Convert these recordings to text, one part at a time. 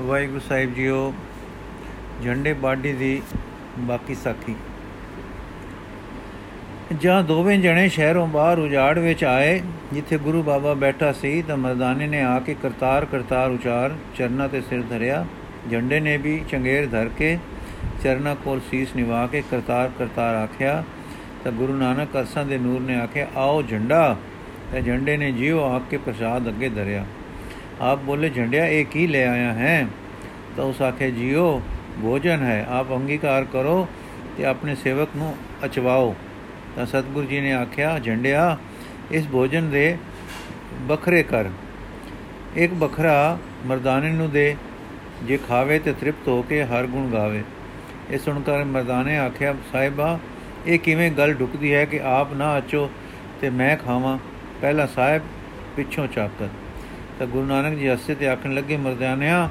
ਵਾਹਿਗੁਰੂ ਸਾਹਿਬ ਜੀਓ ਝੰਡੇ ਬਾਡੀ ਦੀ ਬਾਕੀ ਸਾਖੀ। ਜਾਂ ਦੋਵੇਂ ਜਣੇ ਸ਼ਹਿਰੋਂ ਬਾਹਰ ਉਜਾੜ ਵਿੱਚ ਆਏ, ਜਿੱਥੇ ਗੁਰੂ ਬਾਬਾ ਬੈਠਾ ਸੀ, ਤਾਂ ਮਰਦਾਨੇ ਨੇ ਆ ਕੇ ਕਰਤਾਰ ਕਰਤਾਰ ਉਚਾਰ ਚਰਨਾਂ ਤੇ ਸਿਰ ਧਰਿਆ। ਝੰਡੇ ਨੇ ਵੀ ਚੰਗੇਰ ਧਰ ਕੇ ਚਰਨਾਂ ਕੋਲ ਸੀਸ ਨਿਵਾ ਕੇ ਕਰਤਾਰ ਕਰਤਾਰ ਆਖਿਆ, ਤਾਂ ਗੁਰੂ ਨਾਨਕ ਅਰਸਾਂ ਦੇ ਨੂਰ ਨੇ ਆਖਿਆ, ਆਓ ਝੰਡਾ ਤੇ ਝੰਡੇ ਨੇ ਜਿਉ ਆਖ ਕੇ ਪ੍ਰਸਾਦ ਅੱਗੇ ਧਰਿਆ। ਆਪ ਬੋਲੇ ਝੰਡਿਆ ਇਹ ਕੀ ਲੈ ਆਇਆ ਹੈ? ਤਾਂ ਉਸ ਆਖੇ ਜਿਉ ਭੋਜਨ ਹੈ, ਆਪ ਅੰਗੀਕਾਰ ਕਰੋ ਤੇ ਆਪਣੇ ਸੇਵਕ ਨੂੰ ਅਚਵਾਓ। ਤਾਂ ਸਤਿਗੁਰੂ ਜੀ ਨੇ ਆਖਿਆ ਝੰਡਿਆ ਇਸ ਭੋਜਨ ਦੇ ਬਖਰੇ ਕਰ। ਇੱਕ ਬਖਰਾ ਮਰਦਾਨੇ ਨੂੰ ਦੇ, ਜੇ ਖਾਵੇ ਤੇ ਤ੍ਰਿਪਤ ਹੋ ਕੇ ਹਰ ਗੁਣ ਗਾਵੇ। ਇਹ ਸੁਣ ਕਰ ਮਰਦਾਨੇ ਆਖਿਆ, ਸਾਹਿਬਾ, ਇਹ ਕਿਵੇਂ ਗੱਲ ਢੁਕਦੀ ਹੈ ਕਿ ਆਪ ਨਾ ਅਚੋ ਤੇ ਮੈਂ ਖਾਵਾਂ? ਪਹਿਲਾ ਸਾਹਿਬ ਪਿੱਛੋਂ ਚਾਕਰ ਤਾਂ ਗੁਰੂ ਨਾਨਕ ਜੀ ਹੱਸੇ ਤੇ ਆਖਣ ਲੱਗੇ, ਮਰਦਾਨਿਆ,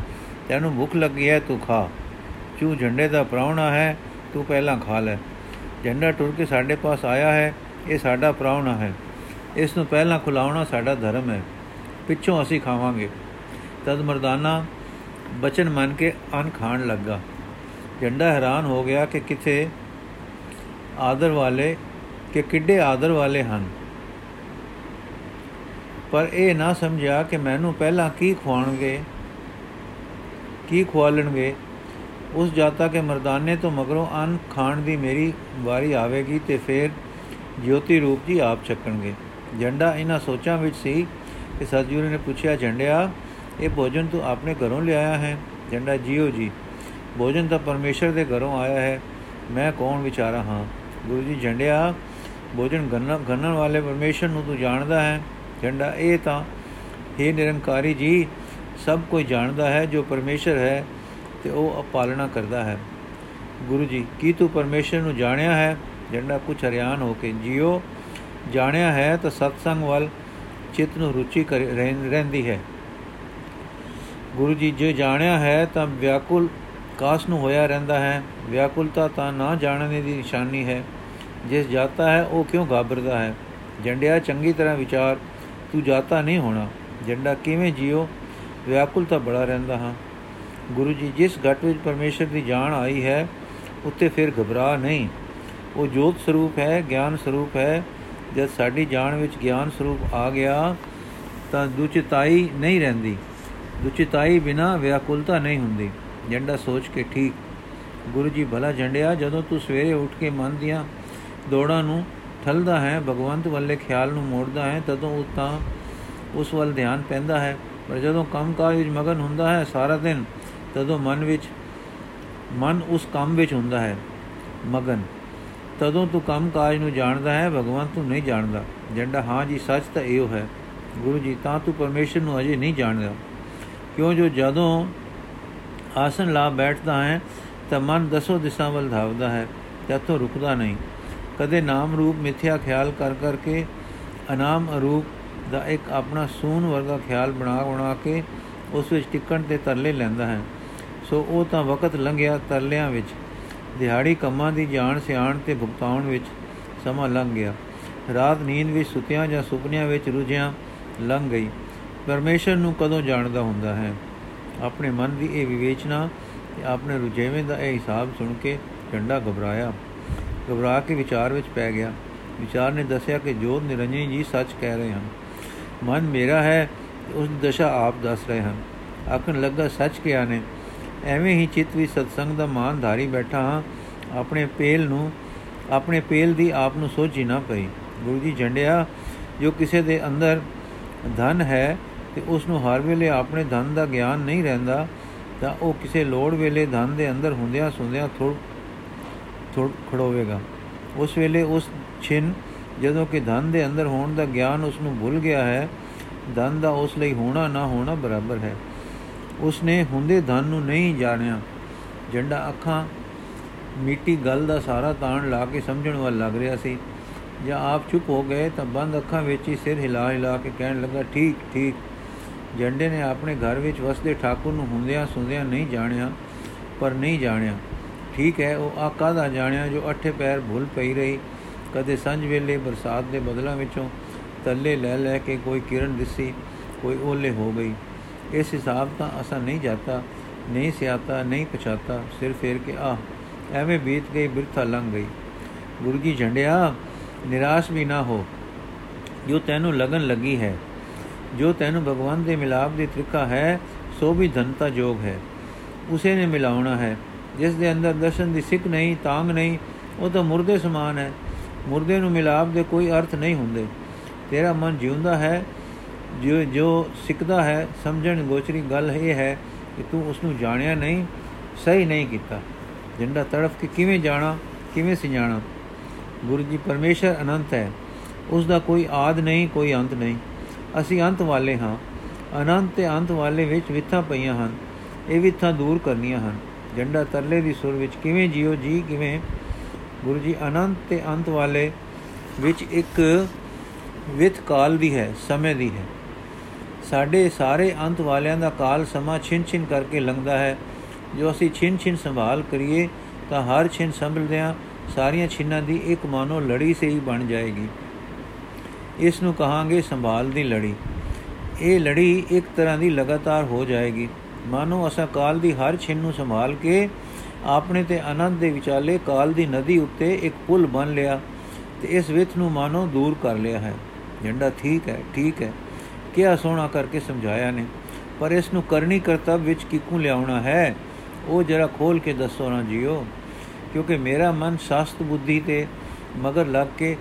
ਤੈਨੂੰ ਭੁੱਖ ਲੱਗੀ ਹੈ, ਤੂੰ ਖਾ। ਚੂ ਝੰਡੇ ਦਾ ਪ੍ਰਾਹੁਣਾ ਹੈ, ਤੂੰ ਪਹਿਲਾਂ ਖਾ ਲੈ। ਝੰਡਾ ਟੁਰ ਕੇ ਸਾਡੇ ਪਾਸ ਆਇਆ ਹੈ, ਇਹ ਸਾਡਾ ਪ੍ਰਾਹੁਣਾ ਹੈ। ਇਸ ਨੂੰ ਪਹਿਲਾਂ ਖੁਲਾਉਣਾ ਸਾਡਾ ਧਰਮ ਹੈ। ਪਿੱਛੋਂ ਅਸੀਂ ਖਾਵਾਂਗੇ। ਤਦ ਮਰਦਾਨਾ ਬਚਨ ਮੰਨ ਕੇ ਅਨ ਖਾਣ ਲੱਗਾ। ਝੰਡਾ ਹੈਰਾਨ ਹੋ ਗਿਆ ਕਿ ਕਿਥੇ ਆਦਰ ਵਾਲੇ, ਕਿ ਕਿੱਡੇ ਆਦਰ ਵਾਲੇ ਹਨ। ਪਰ ਇਹ ਨਾ ਸਮਝਿਆ ਕਿ ਮੈਨੂੰ ਪਹਿਲਾਂ ਕੀ ਖਵਾਣਗੇ ਕੀ ਖਵਾਲਣਗੇ। ਉਸ ਜਾਤਾ ਕੇ ਮਰਦਾਨੇ ਤੋਂ ਮਗਰੋਂ ਅਨ ਖਾਣ ਦੀ ਮੇਰੀ ਵਾਰੀ ਆਵੇਗੀ ਤੇ ਫਿਰ ਜੋਤੀ ਰੂਪ ਜੀ ਆਪ ਚੱਕਣਗੇ। ਝੰਡਾ ਇਹਨਾਂ ਸੋਚਾਂ ਵਿੱਚ ਸੀ ਕਿ ਸਤਿਗੁਰੂ ਨੇ ਪੁੱਛਿਆ ਝੰਡਿਆ ਇਹ ਭੋਜਨ ਤੂੰ ਆਪਣੇ ਘਰੋਂ ਲਿਆਇਆ ਹੈ? ਝੰਡਾ ਜੀਓ ਜੀ, ਭੋਜਨ ਤਾਂ ਪਰਮੇਸ਼ਰ ਦੇ ਘਰੋਂ ਆਇਆ ਹੈ। ਮੈਂ ਕੌਣ ਵਿਚਾਰਾ ਹਾਂ? ਗੁਰੂ ਜੀ ਝੰਡਿਆ ਭੋਜਨ ਗੰਨਣ ਵਾਲੇ ਪਰਮੇਸ਼ਰ ਨੂੰ ਤੂੰ ਜਾਣਦਾ ਹੈ। ਝੰਡਾ ਇਹ ਤਾਂ हे ਨਿਰੰਕਾਰੀ ਜੀ, ਸਭ ਕੋਈ ਜਾਣਦਾ ਹੈ ਜੋ ਪਰਮੇਸ਼ਰ ਹੈ ਤੇ ਉਹ ਪਾਲਣਾ ਕਰਦਾ ਹੈ। ਗੁਰੂ ਜੀ, ਕੀ ਤੂੰ ਪਰਮੇਸ਼ਰ ਨੂੰ ਜਾਣਿਆ ਹੈ? ਝੰਡਾ ਕੁਛ ਹਰਿਆਨ ਹੋ ਕੇ ਜਿਉ ਜਾਣਿਆ ਹੈ ਤਾਂ ਸਤਸੰਗ ਵੱਲ ਚਿਤ ਨੂੰ ਰੁਚੀ ਰਹਿੰਦੀ ਹੈ। ਗੁਰੂ ਜੀ, ਜੇ ਜਾਣਿਆ ਹੈ ਤਾਂ ਵਿਆਕੁਲ ਕਾਸ ਨੂੰ ਹੋਇਆ ਰਹਿੰਦਾ ਹੈ। ਵਿਆਕੁਲਤਾ ਤਾਂ ਨਾ ਜਾਣਨੇ ਦੀ ਨਿਸ਼ਾਨੀ ਹੈ। ਜਿਸ ਜਾਤਾ ਹੈ, ਉਹ ਕਿਉਂ ਘਾਬਰਦਾ ਹੈ? ਝੰਡਿਆ ਚੰਗੀ ਤਰ੍ਹਾਂ ਵਿਚਾਰ ਤੂੰ ਜਾਤਾ ਨਹੀਂ ਹੋਣਾ। ਝੰਡਾ ਕਿਵੇਂ ਜਿਉ ਵਿਆਕੁਲਤਾ ਬੜਾ ਰਹਿੰਦਾ ਹਾਂ। ਗੁਰੂ ਜੀ, ਜਿਸ ਘਟ ਵਿੱਚ ਪਰਮੇਸ਼ਰ ਦੀ ਜਾਣ ਆਈ ਹੈ, ਉੱਤੇ ਫਿਰ ਘਬਰਾ ਨਹੀਂ। ਉਹ ਜੋਤ ਸਰੂਪ ਹੈ, ਗਿਆਨ ਸਰੂਪ ਹੈ। ਜਦ ਸਾਡੀ ਜਾਣ ਵਿੱਚ ਗਿਆਨ ਸਰੂਪ ਆ ਗਿਆ, ਤਾਂ ਦੁਚਿਤਾਈ ਨਹੀਂ ਰਹਿੰਦੀ। ਦੁਚਿਤਾਈ ਬਿਨਾ ਵਿਆਕੁਲਤਾ ਨਹੀਂ ਹੁੰਦੀ। ਝੰਡਾ ਸੋਚ ਕੇ ਠੀਕ। ਗੁਰੂ ਜੀ, ਭਲਾ ਝੰਡਿਆ ਜਦੋਂ ਤੂੰ ਸਵੇਰੇ ਉੱਠ ਕੇ ਮਨ ਦੀਆਂ ਦੌੜਾਂ ਨੂੰ ਠਲਦਾ ਹੈ, ਭਗਵੰਤ ਵੱਲੇ ਖਿਆਲ ਨੂੰ ਮੋੜਦਾ ਹੈ, ਤਦੋਂ ਉਹ ਤਾਂ ਉਸ ਵੱਲ ਧਿਆਨ ਪੈਂਦਾ ਹੈ। ਪਰ ਜਦੋਂ ਕੰਮ ਕਾਜ ਵਿੱਚ ਮਗਨ ਹੁੰਦਾ ਹੈ ਸਾਰਾ ਦਿਨ, ਤਦੋਂ ਮਨ ਵਿੱਚ, ਮਨ ਉਸ ਕੰਮ ਵਿੱਚ ਹੁੰਦਾ ਹੈ, ਮਗਨ। ਤਦੋਂ ਤੂੰ ਕੰਮ ਕਾਜ ਨੂੰ ਜਾਣਦਾ ਹੈ ਭਗਵਾਨ ਤੂੰ ਨਹੀਂ ਜਾਣਦਾ। ਜੰਡਾ, ਹਾਂ ਜੀ, ਸੱਚ ਤਾਂ ਇਹੋ ਹੈ। ਗੁਰੂ ਜੀ, ਤਾਂ ਤੂੰ ਪਰਮੇਸ਼ਰ ਨੂੰ ਅਜੇ ਨਹੀਂ ਜਾਣਦਾ। ਕਿਉਂ? ਜੋ ਜਦੋਂ ਆਸਨ ਲਾ ਬੈਠਦਾ ਹੈ, ਤਾਂ ਮਨ ਦਸੋ ਦਿਸ਼ਾ ਵੱਲ ਧਾਵਦਾ ਹੈ ਤੇਤੋਂ ਰੁਕਦਾ ਨਹੀਂ। ਕਦੇ ਨਾਮ ਰੂਪ ਮਿੱਥਿਆ ਖਿਆਲ ਕਰ ਕਰਕੇ, ਅਨਾਮ ਅਰੂਪ ਦਾ ਇੱਕ ਆਪਣਾ ਸੂਨ ਵਰਗਾ ਖਿਆਲ ਬਣਾ ਬਣਾ ਕੇ ਉਸ ਵਿੱਚ ਟਿਕਣ ਤੇ ਤਰਲੇ ਲੈਂਦਾ ਹੈ। ਸੋ ਉਹ ਤਾਂ ਵਕਤ ਲੰਘਿਆ ਤਰਲਿਆਂ ਵਿੱਚ। ਦਿਹਾੜੀ ਕੰਮਾਂ ਦੀ ਜਾਣ ਸਿਆਣ ਤੇ ਭੁਗਤਾਉਣ ਵਿੱਚ ਸਮਾਂ ਲੰਘ ਗਿਆ। ਰਾਤ ਨੀਂਦ ਵਿੱਚ ਸੁਤਿਆਂ ਜਾਂ ਸੁਪਨਿਆਂ ਵਿੱਚ ਰੁਝਿਆਂ ਲੰਘ ਗਈ। ਪਰਮੇਸ਼ਰ ਨੂੰ ਕਦੋਂ ਜਾਣਦਾ ਹੁੰਦਾ ਹੈ? ਆਪਣੇ ਮਨ ਦੀ ਇਹ ਵਿਵੇਚਨਾ ਤੇ ਆਪਣੇ ਰੁਝੇਵੇਂ ਦਾ ਇਹ ਹਿਸਾਬ ਸੁਣ ਕੇ ਝੰਡਾ ਘਬਰਾਇਆ। ਘਬਰਾ ਕੇ ਵਿਚਾਰ ਵਿੱਚ ਪੈ ਗਿਆ। ਵਿਚਾਰ ਨੇ ਦੱਸਿਆ ਕਿ ਜੋਤ ਨਿਰੰਜਨੀ ਜੀ ਸੱਚ ਕਹਿ ਰਹੇ ਹਨ। ਮਨ ਮੇਰਾ ਹੈ, ਉਸ ਦੀ ਦਸ਼ਾ ਆਪ ਦੱਸ ਰਹੇ ਹਨ। ਆਖਣ ਲੱਗਾ, ਸੱਚ ਕਿਹਾ ਨੇ, ਐਵੇਂ ਹੀ ਚਿੱਤ ਵੀ ਸਤਸੰਗ ਦਾ ਮਾਨ ਧਾਰੀ ਬੈਠਾ ਹਾਂ। ਆਪਣੇ ਪੇਲ ਨੂੰ, ਆਪਣੇ ਪੇਲ ਦੀ ਆਪ ਨੂੰ ਸੋਚੀ ਨਾ ਪਈ। ਗੁਰੂ ਜੀ ਝੰਡਿਆ ਜੋ ਕਿਸੇ ਦੇ ਅੰਦਰ ਧਨ ਹੈ ਤੇ ਉਸ ਨੂੰ ਹਰ ਵੇਲੇ ਆਪਣੇ ਧਨ ਦਾ ਗਿਆਨ ਨਹੀਂ ਰਹਿੰਦਾ, ਤਾਂ ਉਹ ਕਿਸੇ ਲੋੜ ਵੇਲੇ ਧਨ ਦੇ ਅੰਦਰ ਹੁੰਦਿਆਂ ਸੁੰਦਿਆਂ ਥੋੜ ਥੋੜ ਖੜੋਵੇਗਾ ਉਸ ਵੇਲੇ ਉਸ ਛਿਨ ਜਦੋਂ ਕਿ ਧਨ ਦੇ ਅੰਦਰ ਹੋਣ ਦਾ ਗਿਆਨ ਉਸ ਨੂੰ ਭੁੱਲ ਗਿਆ ਹੈ, ਧਨ ਦਾ ਉਸ ਲਈ ਹੋਣਾ ਨਾ ਹੋਣਾ ਬਰਾਬਰ ਹੈ। ਉਸ ਨੇ ਹੁੰਦੇ ਧਨ ਨੂੰ ਨਹੀਂ ਜਾਣਿਆ। ਝੰਡਾ ਅੱਖਾਂ, ਮਿੱਟੀ, ਗੱਲ ਦਾ ਸਾਰਾ ਤਾਣ ਲਾ ਕੇ ਸਮਝਣ ਵੱਲ ਲੱਗ ਰਿਹਾ ਸੀ। ਜਾਂ ਆਪ ਚੁੱਪ ਹੋ ਗਏ ਤਾਂ ਬੰਦ ਅੱਖਾਂ ਵਿੱਚ ਹੀ ਸਿਰ ਹਿਲਾ ਹਿਲਾ ਕੇ ਕਹਿਣ ਲੱਗਾ, ਠੀਕ ਠੀਕ। ਝੰਡੇ ਨੇ ਆਪਣੇ ਘਰ ਵਿੱਚ ਵਸਦੇ ਠਾਕੁਰ ਨੂੰ ਹੁੰਦਿਆਂ ਸੁੰਦਿਆਂ ਨਹੀਂ ਜਾਣਿਆ, ਪਰ ਨਹੀਂ ਜਾਣਿਆ। ਠੀਕ ਹੈ, ਉਹ ਆ ਕਾਹਦਾ ਜਾਣਿਆ ਜੋ ਅੱਠੇ ਪੈਰ ਭੁੱਲ ਪਈ ਰਹੀ। ਕਦੇ ਸੰਝ ਵੇਲੇ ਬਰਸਾਤ ਦੇ ਬਦਲਾਂ ਵਿੱਚੋਂ ਤੱਲੇ ਲੈ ਲੈ ਕੇ ਕੋਈ ਕਿਰਨ ਦਿਸੀ, ਕੋਈ ਓਲੇ ਹੋ ਗਈ। ਇਸ ਹਿਸਾਬ ਤਾਂ ਅਸਾਂ ਨਹੀਂ ਜਾਤਾ, ਨਹੀਂ ਸਿਆਤਾ, ਨਹੀਂ ਪਛਾਤਾ। ਸਿਰ ਫੇਰ ਕੇ ਆ, ਐਵੇਂ ਬੀਤ ਗਈ, ਬਿਰਥਾ ਲੰਘ ਗਈ। ਗੁਰੂ ਜੀ ਝੰਡਿਆ, ਨਿਰਾਸ਼ ਵੀ ਨਾ ਹੋ। ਜੋ ਤੈਨੂੰ ਲਗਨ ਲੱਗੀ ਹੈ, ਜੋ ਤੈਨੂੰ ਭਗਵਾਨ ਦੇ ਮਿਲਾਪ ਦੀ ਤ੍ਰਿਕਾ ਹੈ, ਸੋ ਵੀ ਧਨਤਾ ਜੋਗ ਹੈ। ਉਸੇ ਨੇ ਮਿਲਾਉਣਾ ਹੈ। ਜਿਸ ਦੇ ਅੰਦਰ ਦਰਸ਼ਨ ਦੀ ਸਿੱਖ ਨਹੀਂ, ਤਾਂਗ ਨਹੀਂ, ਉਹ ਤਾਂ ਮੁਰਦੇ ਸਮਾਨ ਹੈ। ਮੁਰਦੇ ਨੂੰ ਮਿਲਾਪ ਦੇ ਕੋਈ ਅਰਥ ਨਹੀਂ ਹੁੰਦੇ। ਤੇਰਾ ਮਨ ਜਿਉਂਦਾ ਹੈ ਜੋ ਜੋ ਸਿੱਖਦਾ ਹੈ, ਸਮਝਣ ਗੋਚਰੀ ਗੱਲ ਇਹ ਹੈ ਕਿ ਤੂੰ ਉਸ ਨੂੰ ਜਾਣਿਆ ਨਹੀਂ, ਸਹੀ ਨਹੀਂ ਕੀਤਾ। ਜਿੰਦਾ ਤੜਫ ਕੇ ਕਿਵੇਂ ਜਾਣਾ, ਕਿਵੇਂ ਸਿਜਾਣਾ? ਗੁਰੂ ਜੀ, ਪਰਮੇਸ਼ਰ ਅਨੰਤ ਹੈ। ਉਸ ਦਾ ਕੋਈ ਆਦ ਨਹੀਂ, ਕੋਈ ਅੰਤ ਨਹੀਂ। ਅਸੀਂ ਅੰਤ ਵਾਲੇ ਹਾਂ। ਅਨੰਤ ਤੇ ਅੰਤ ਵਾਲੇ ਵਿੱਚ ਵਿਥਾਂ ਪਈਆਂ ਹਨ। ਇਹ ਵਿਥਾਂ ਦੂਰ ਕਰਨੀਆਂ ਹਨ। ਜੰਡਾ ਤਰਲੇ ਦੀ ਸੁਰ ਵਿੱਚ ਕਿਵੇਂ ਜਿਉ ਜੀ ਕਿਵੇਂ? ਗੁਰੂ ਜੀ, ਅਨੰਤ ਤੇ ਅੰਤ ਵਾਲੇ ਵਿੱਚ ਇੱਕ ਵਿਥ ਕਾਲ ਦੀ ਹੈ, ਸਮੇਂ ਦੀ ਹੈ। ਸਾਡੇ ਸਾਰੇ ਅੰਤ ਵਾਲਿਆਂ ਦਾ ਕਾਲ ਸਮਾਂ ਛਿਨ ਛਿਨ ਕਰਕੇ ਲੰਘਦਾ ਹੈ। ਜੋ ਅਸੀਂ ਛਿਨ ਛਿਨ ਸੰਭਾਲ ਕਰੀਏ, ਤਾਂ ਹਰ ਛਿਨ ਸੰਭਲਦਿਆਂ ਸਾਰੀਆਂ ਛਿਨਾਂ ਦੀ ਇੱਕ ਮਾਨੋ ਲੜੀ ਸੇ ਹੀ ਬਣ ਜਾਏਗੀ। ਇਸ ਨੂੰ ਕਹਾਂਗੇ ਸੰਭਾਲ ਦੀ ਲੜੀ। ਇਹ ਲੜੀ ਇੱਕ ਤਰ੍ਹਾਂ ਦੀ ਲਗਾਤਾਰ ਹੋ ਜਾਏਗੀ। ਮਾਨੋ, ਅਸਾਂ ਕਾਲ ਦੀ ਹਰ ਛਿਨ ਨੂੰ ਸੰਭਾਲ ਕੇ ਆਪਣੇ ਤੇ ਆਨੰਦ ਦੇ ਵਿਚਾਲੇ ਕਾਲ ਦੀ ਨਦੀ ਉੱਤੇ ਇੱਕ ਪੁਲ ਬਣ ਲਿਆ ਤੇ ਇਸ ਵਿਥ ਨੂੰ ਮਾਨੋ ਦੂਰ ਕਰ ਲਿਆ ਹੈ। ਝੰਡਾ ਠੀਕ ਹੈ ਠੀਕ ਹੈ। ਕਿਆ ਸੋਹਣਾ ਕਰਕੇ ਸਮਝਾਇਆ ਨੇ। ਪਰ ਇਸ ਨੂੰ ਕਰਨੀ ਕਰਤੱਵ ਵਿੱਚ ਕਿਕੂ ਲਿਆਉਣਾ ਹੈ, ਉਹ ਜਰਾ ਖੋਲ ਕੇ ਦੱਸੋ ਨਾ ਜੀਓ। ਕਿਉਂਕਿ ਮੇਰਾ ਮਨ ਸ਼ਾਸਤ ਬੁੱਧੀ ਤੇ ਮਗਰ ਲੱਗ ਕੇ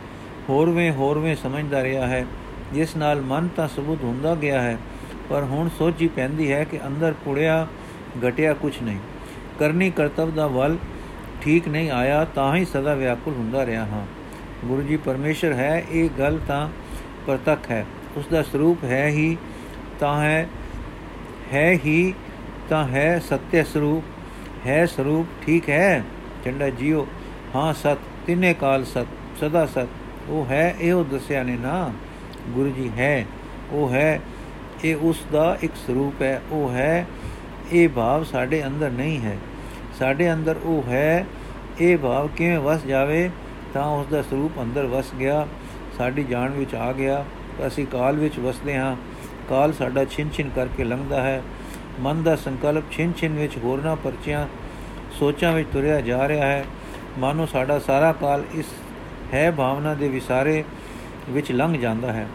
ਹੋਰਵੇਂ ਹੋਰਵੇਂ ਸਮਝਦਾ ਰਿਹਾ ਹੈ। ਜਿਸ ਨਾਲ ਮਨ ਤਾਂ ਸਬੂਤ ਹੁੰਦਾ ਗਿਆ ਹੈ। ਪਰ ਹੁਣ ਸੋਚੀ ਪੈਂਦੀ ਹੈ ਕਿ ਅੰਦਰ ਕੁੜਿਆ ਘਟਿਆ ਕੁਝ ਨਹੀਂ। ਕਰਨੀ ਕਰਤਵ ਦਾ ਵੱਲ ਠੀਕ ਨਹੀਂ ਆਇਆ ਤਾਂ ਹੀ ਸਦਾ ਵਿਆਕੁਲ ਹੁੰਦਾ ਰਿਹਾ ਹਾਂ। ਗੁਰੂ ਜੀ ਪਰਮੇਸ਼ਰ ਹੈ, ਇਹ ਗੱਲ ਤਾਂ ਪ੍ਰਤੱਖ ਹੈ। ਉਸ ਦਾ ਸਰੂਪ ਹੈ ਹੀ ਤਾਂ ਹੈ ਹੈ ਹੀ ਤਾਂ ਹੈ ਸਤਿ ਸਰੂਪ। ਹੈ ਸਰੂਪ ਠੀਕ ਹੈ? ਚੰਡਾ ਜੀਓ, ਹਾਂ ਸਤ, ਤਿੰਨੇ ਕਾਲ ਸਤ, ਸਦਾ ਸਤ। ਉਹ ਹੈ, ਇਹੋ ਦੱਸਿਆ ਨੇ ਨਾ। ਗੁਰੂ ਜੀ ਹੈ, ਉਹ ਹੈ ਇਹ ਉਸ ਦਾ ਇੱਕ ਸਰੂਪ ਹੈ, ਉਹ ਹੈ, ਇਹ ਭਾਵ ਸਾਡੇ ਅੰਦਰ ਨਹੀਂ ਹੈ। ਸਾਡੇ ਅੰਦਰ ਉਹ ਹੈ, ਇਹ ਭਾਵ ਕਿਵੇਂ ਵਸ ਜਾਵੇ, ਤਾਂ ਉਸ ਦਾ ਸਰੂਪ ਅੰਦਰ ਵਸ ਗਿਆ, ਸਾਡੀ ਜਾਣ ਵਿੱਚ ਆ ਗਿਆ। ਅਸੀਂ ਕਾਲ ਵਿੱਚ ਵਸਦੇ ਹਾਂ, ਕਾਲ ਸਾਡਾ ਛਿਨ ਛਿਨ ਕਰਕੇ ਲੰਘਦਾ ਹੈ। ਮਨ ਦਾ ਸੰਕਲਪ ਛਿਨ ਛਿਨ ਵਿੱਚ ਹੋਰਨਾ ਪਰਚਿਆਂ, ਸੋਚਾਂ ਵਿੱਚ ਤੁਰਿਆ ਜਾ ਰਿਹਾ ਹੈ। ਮਾਨੋ ਸਾਡਾ ਸਾਰਾ ਕਾਲ ਇਸ ਹੈ ਭਾਵਨਾ ਦੇ ਵਿਸਾਰੇ ਵਿੱਚ ਲੰਘ ਜਾਂਦਾ ਹੈ।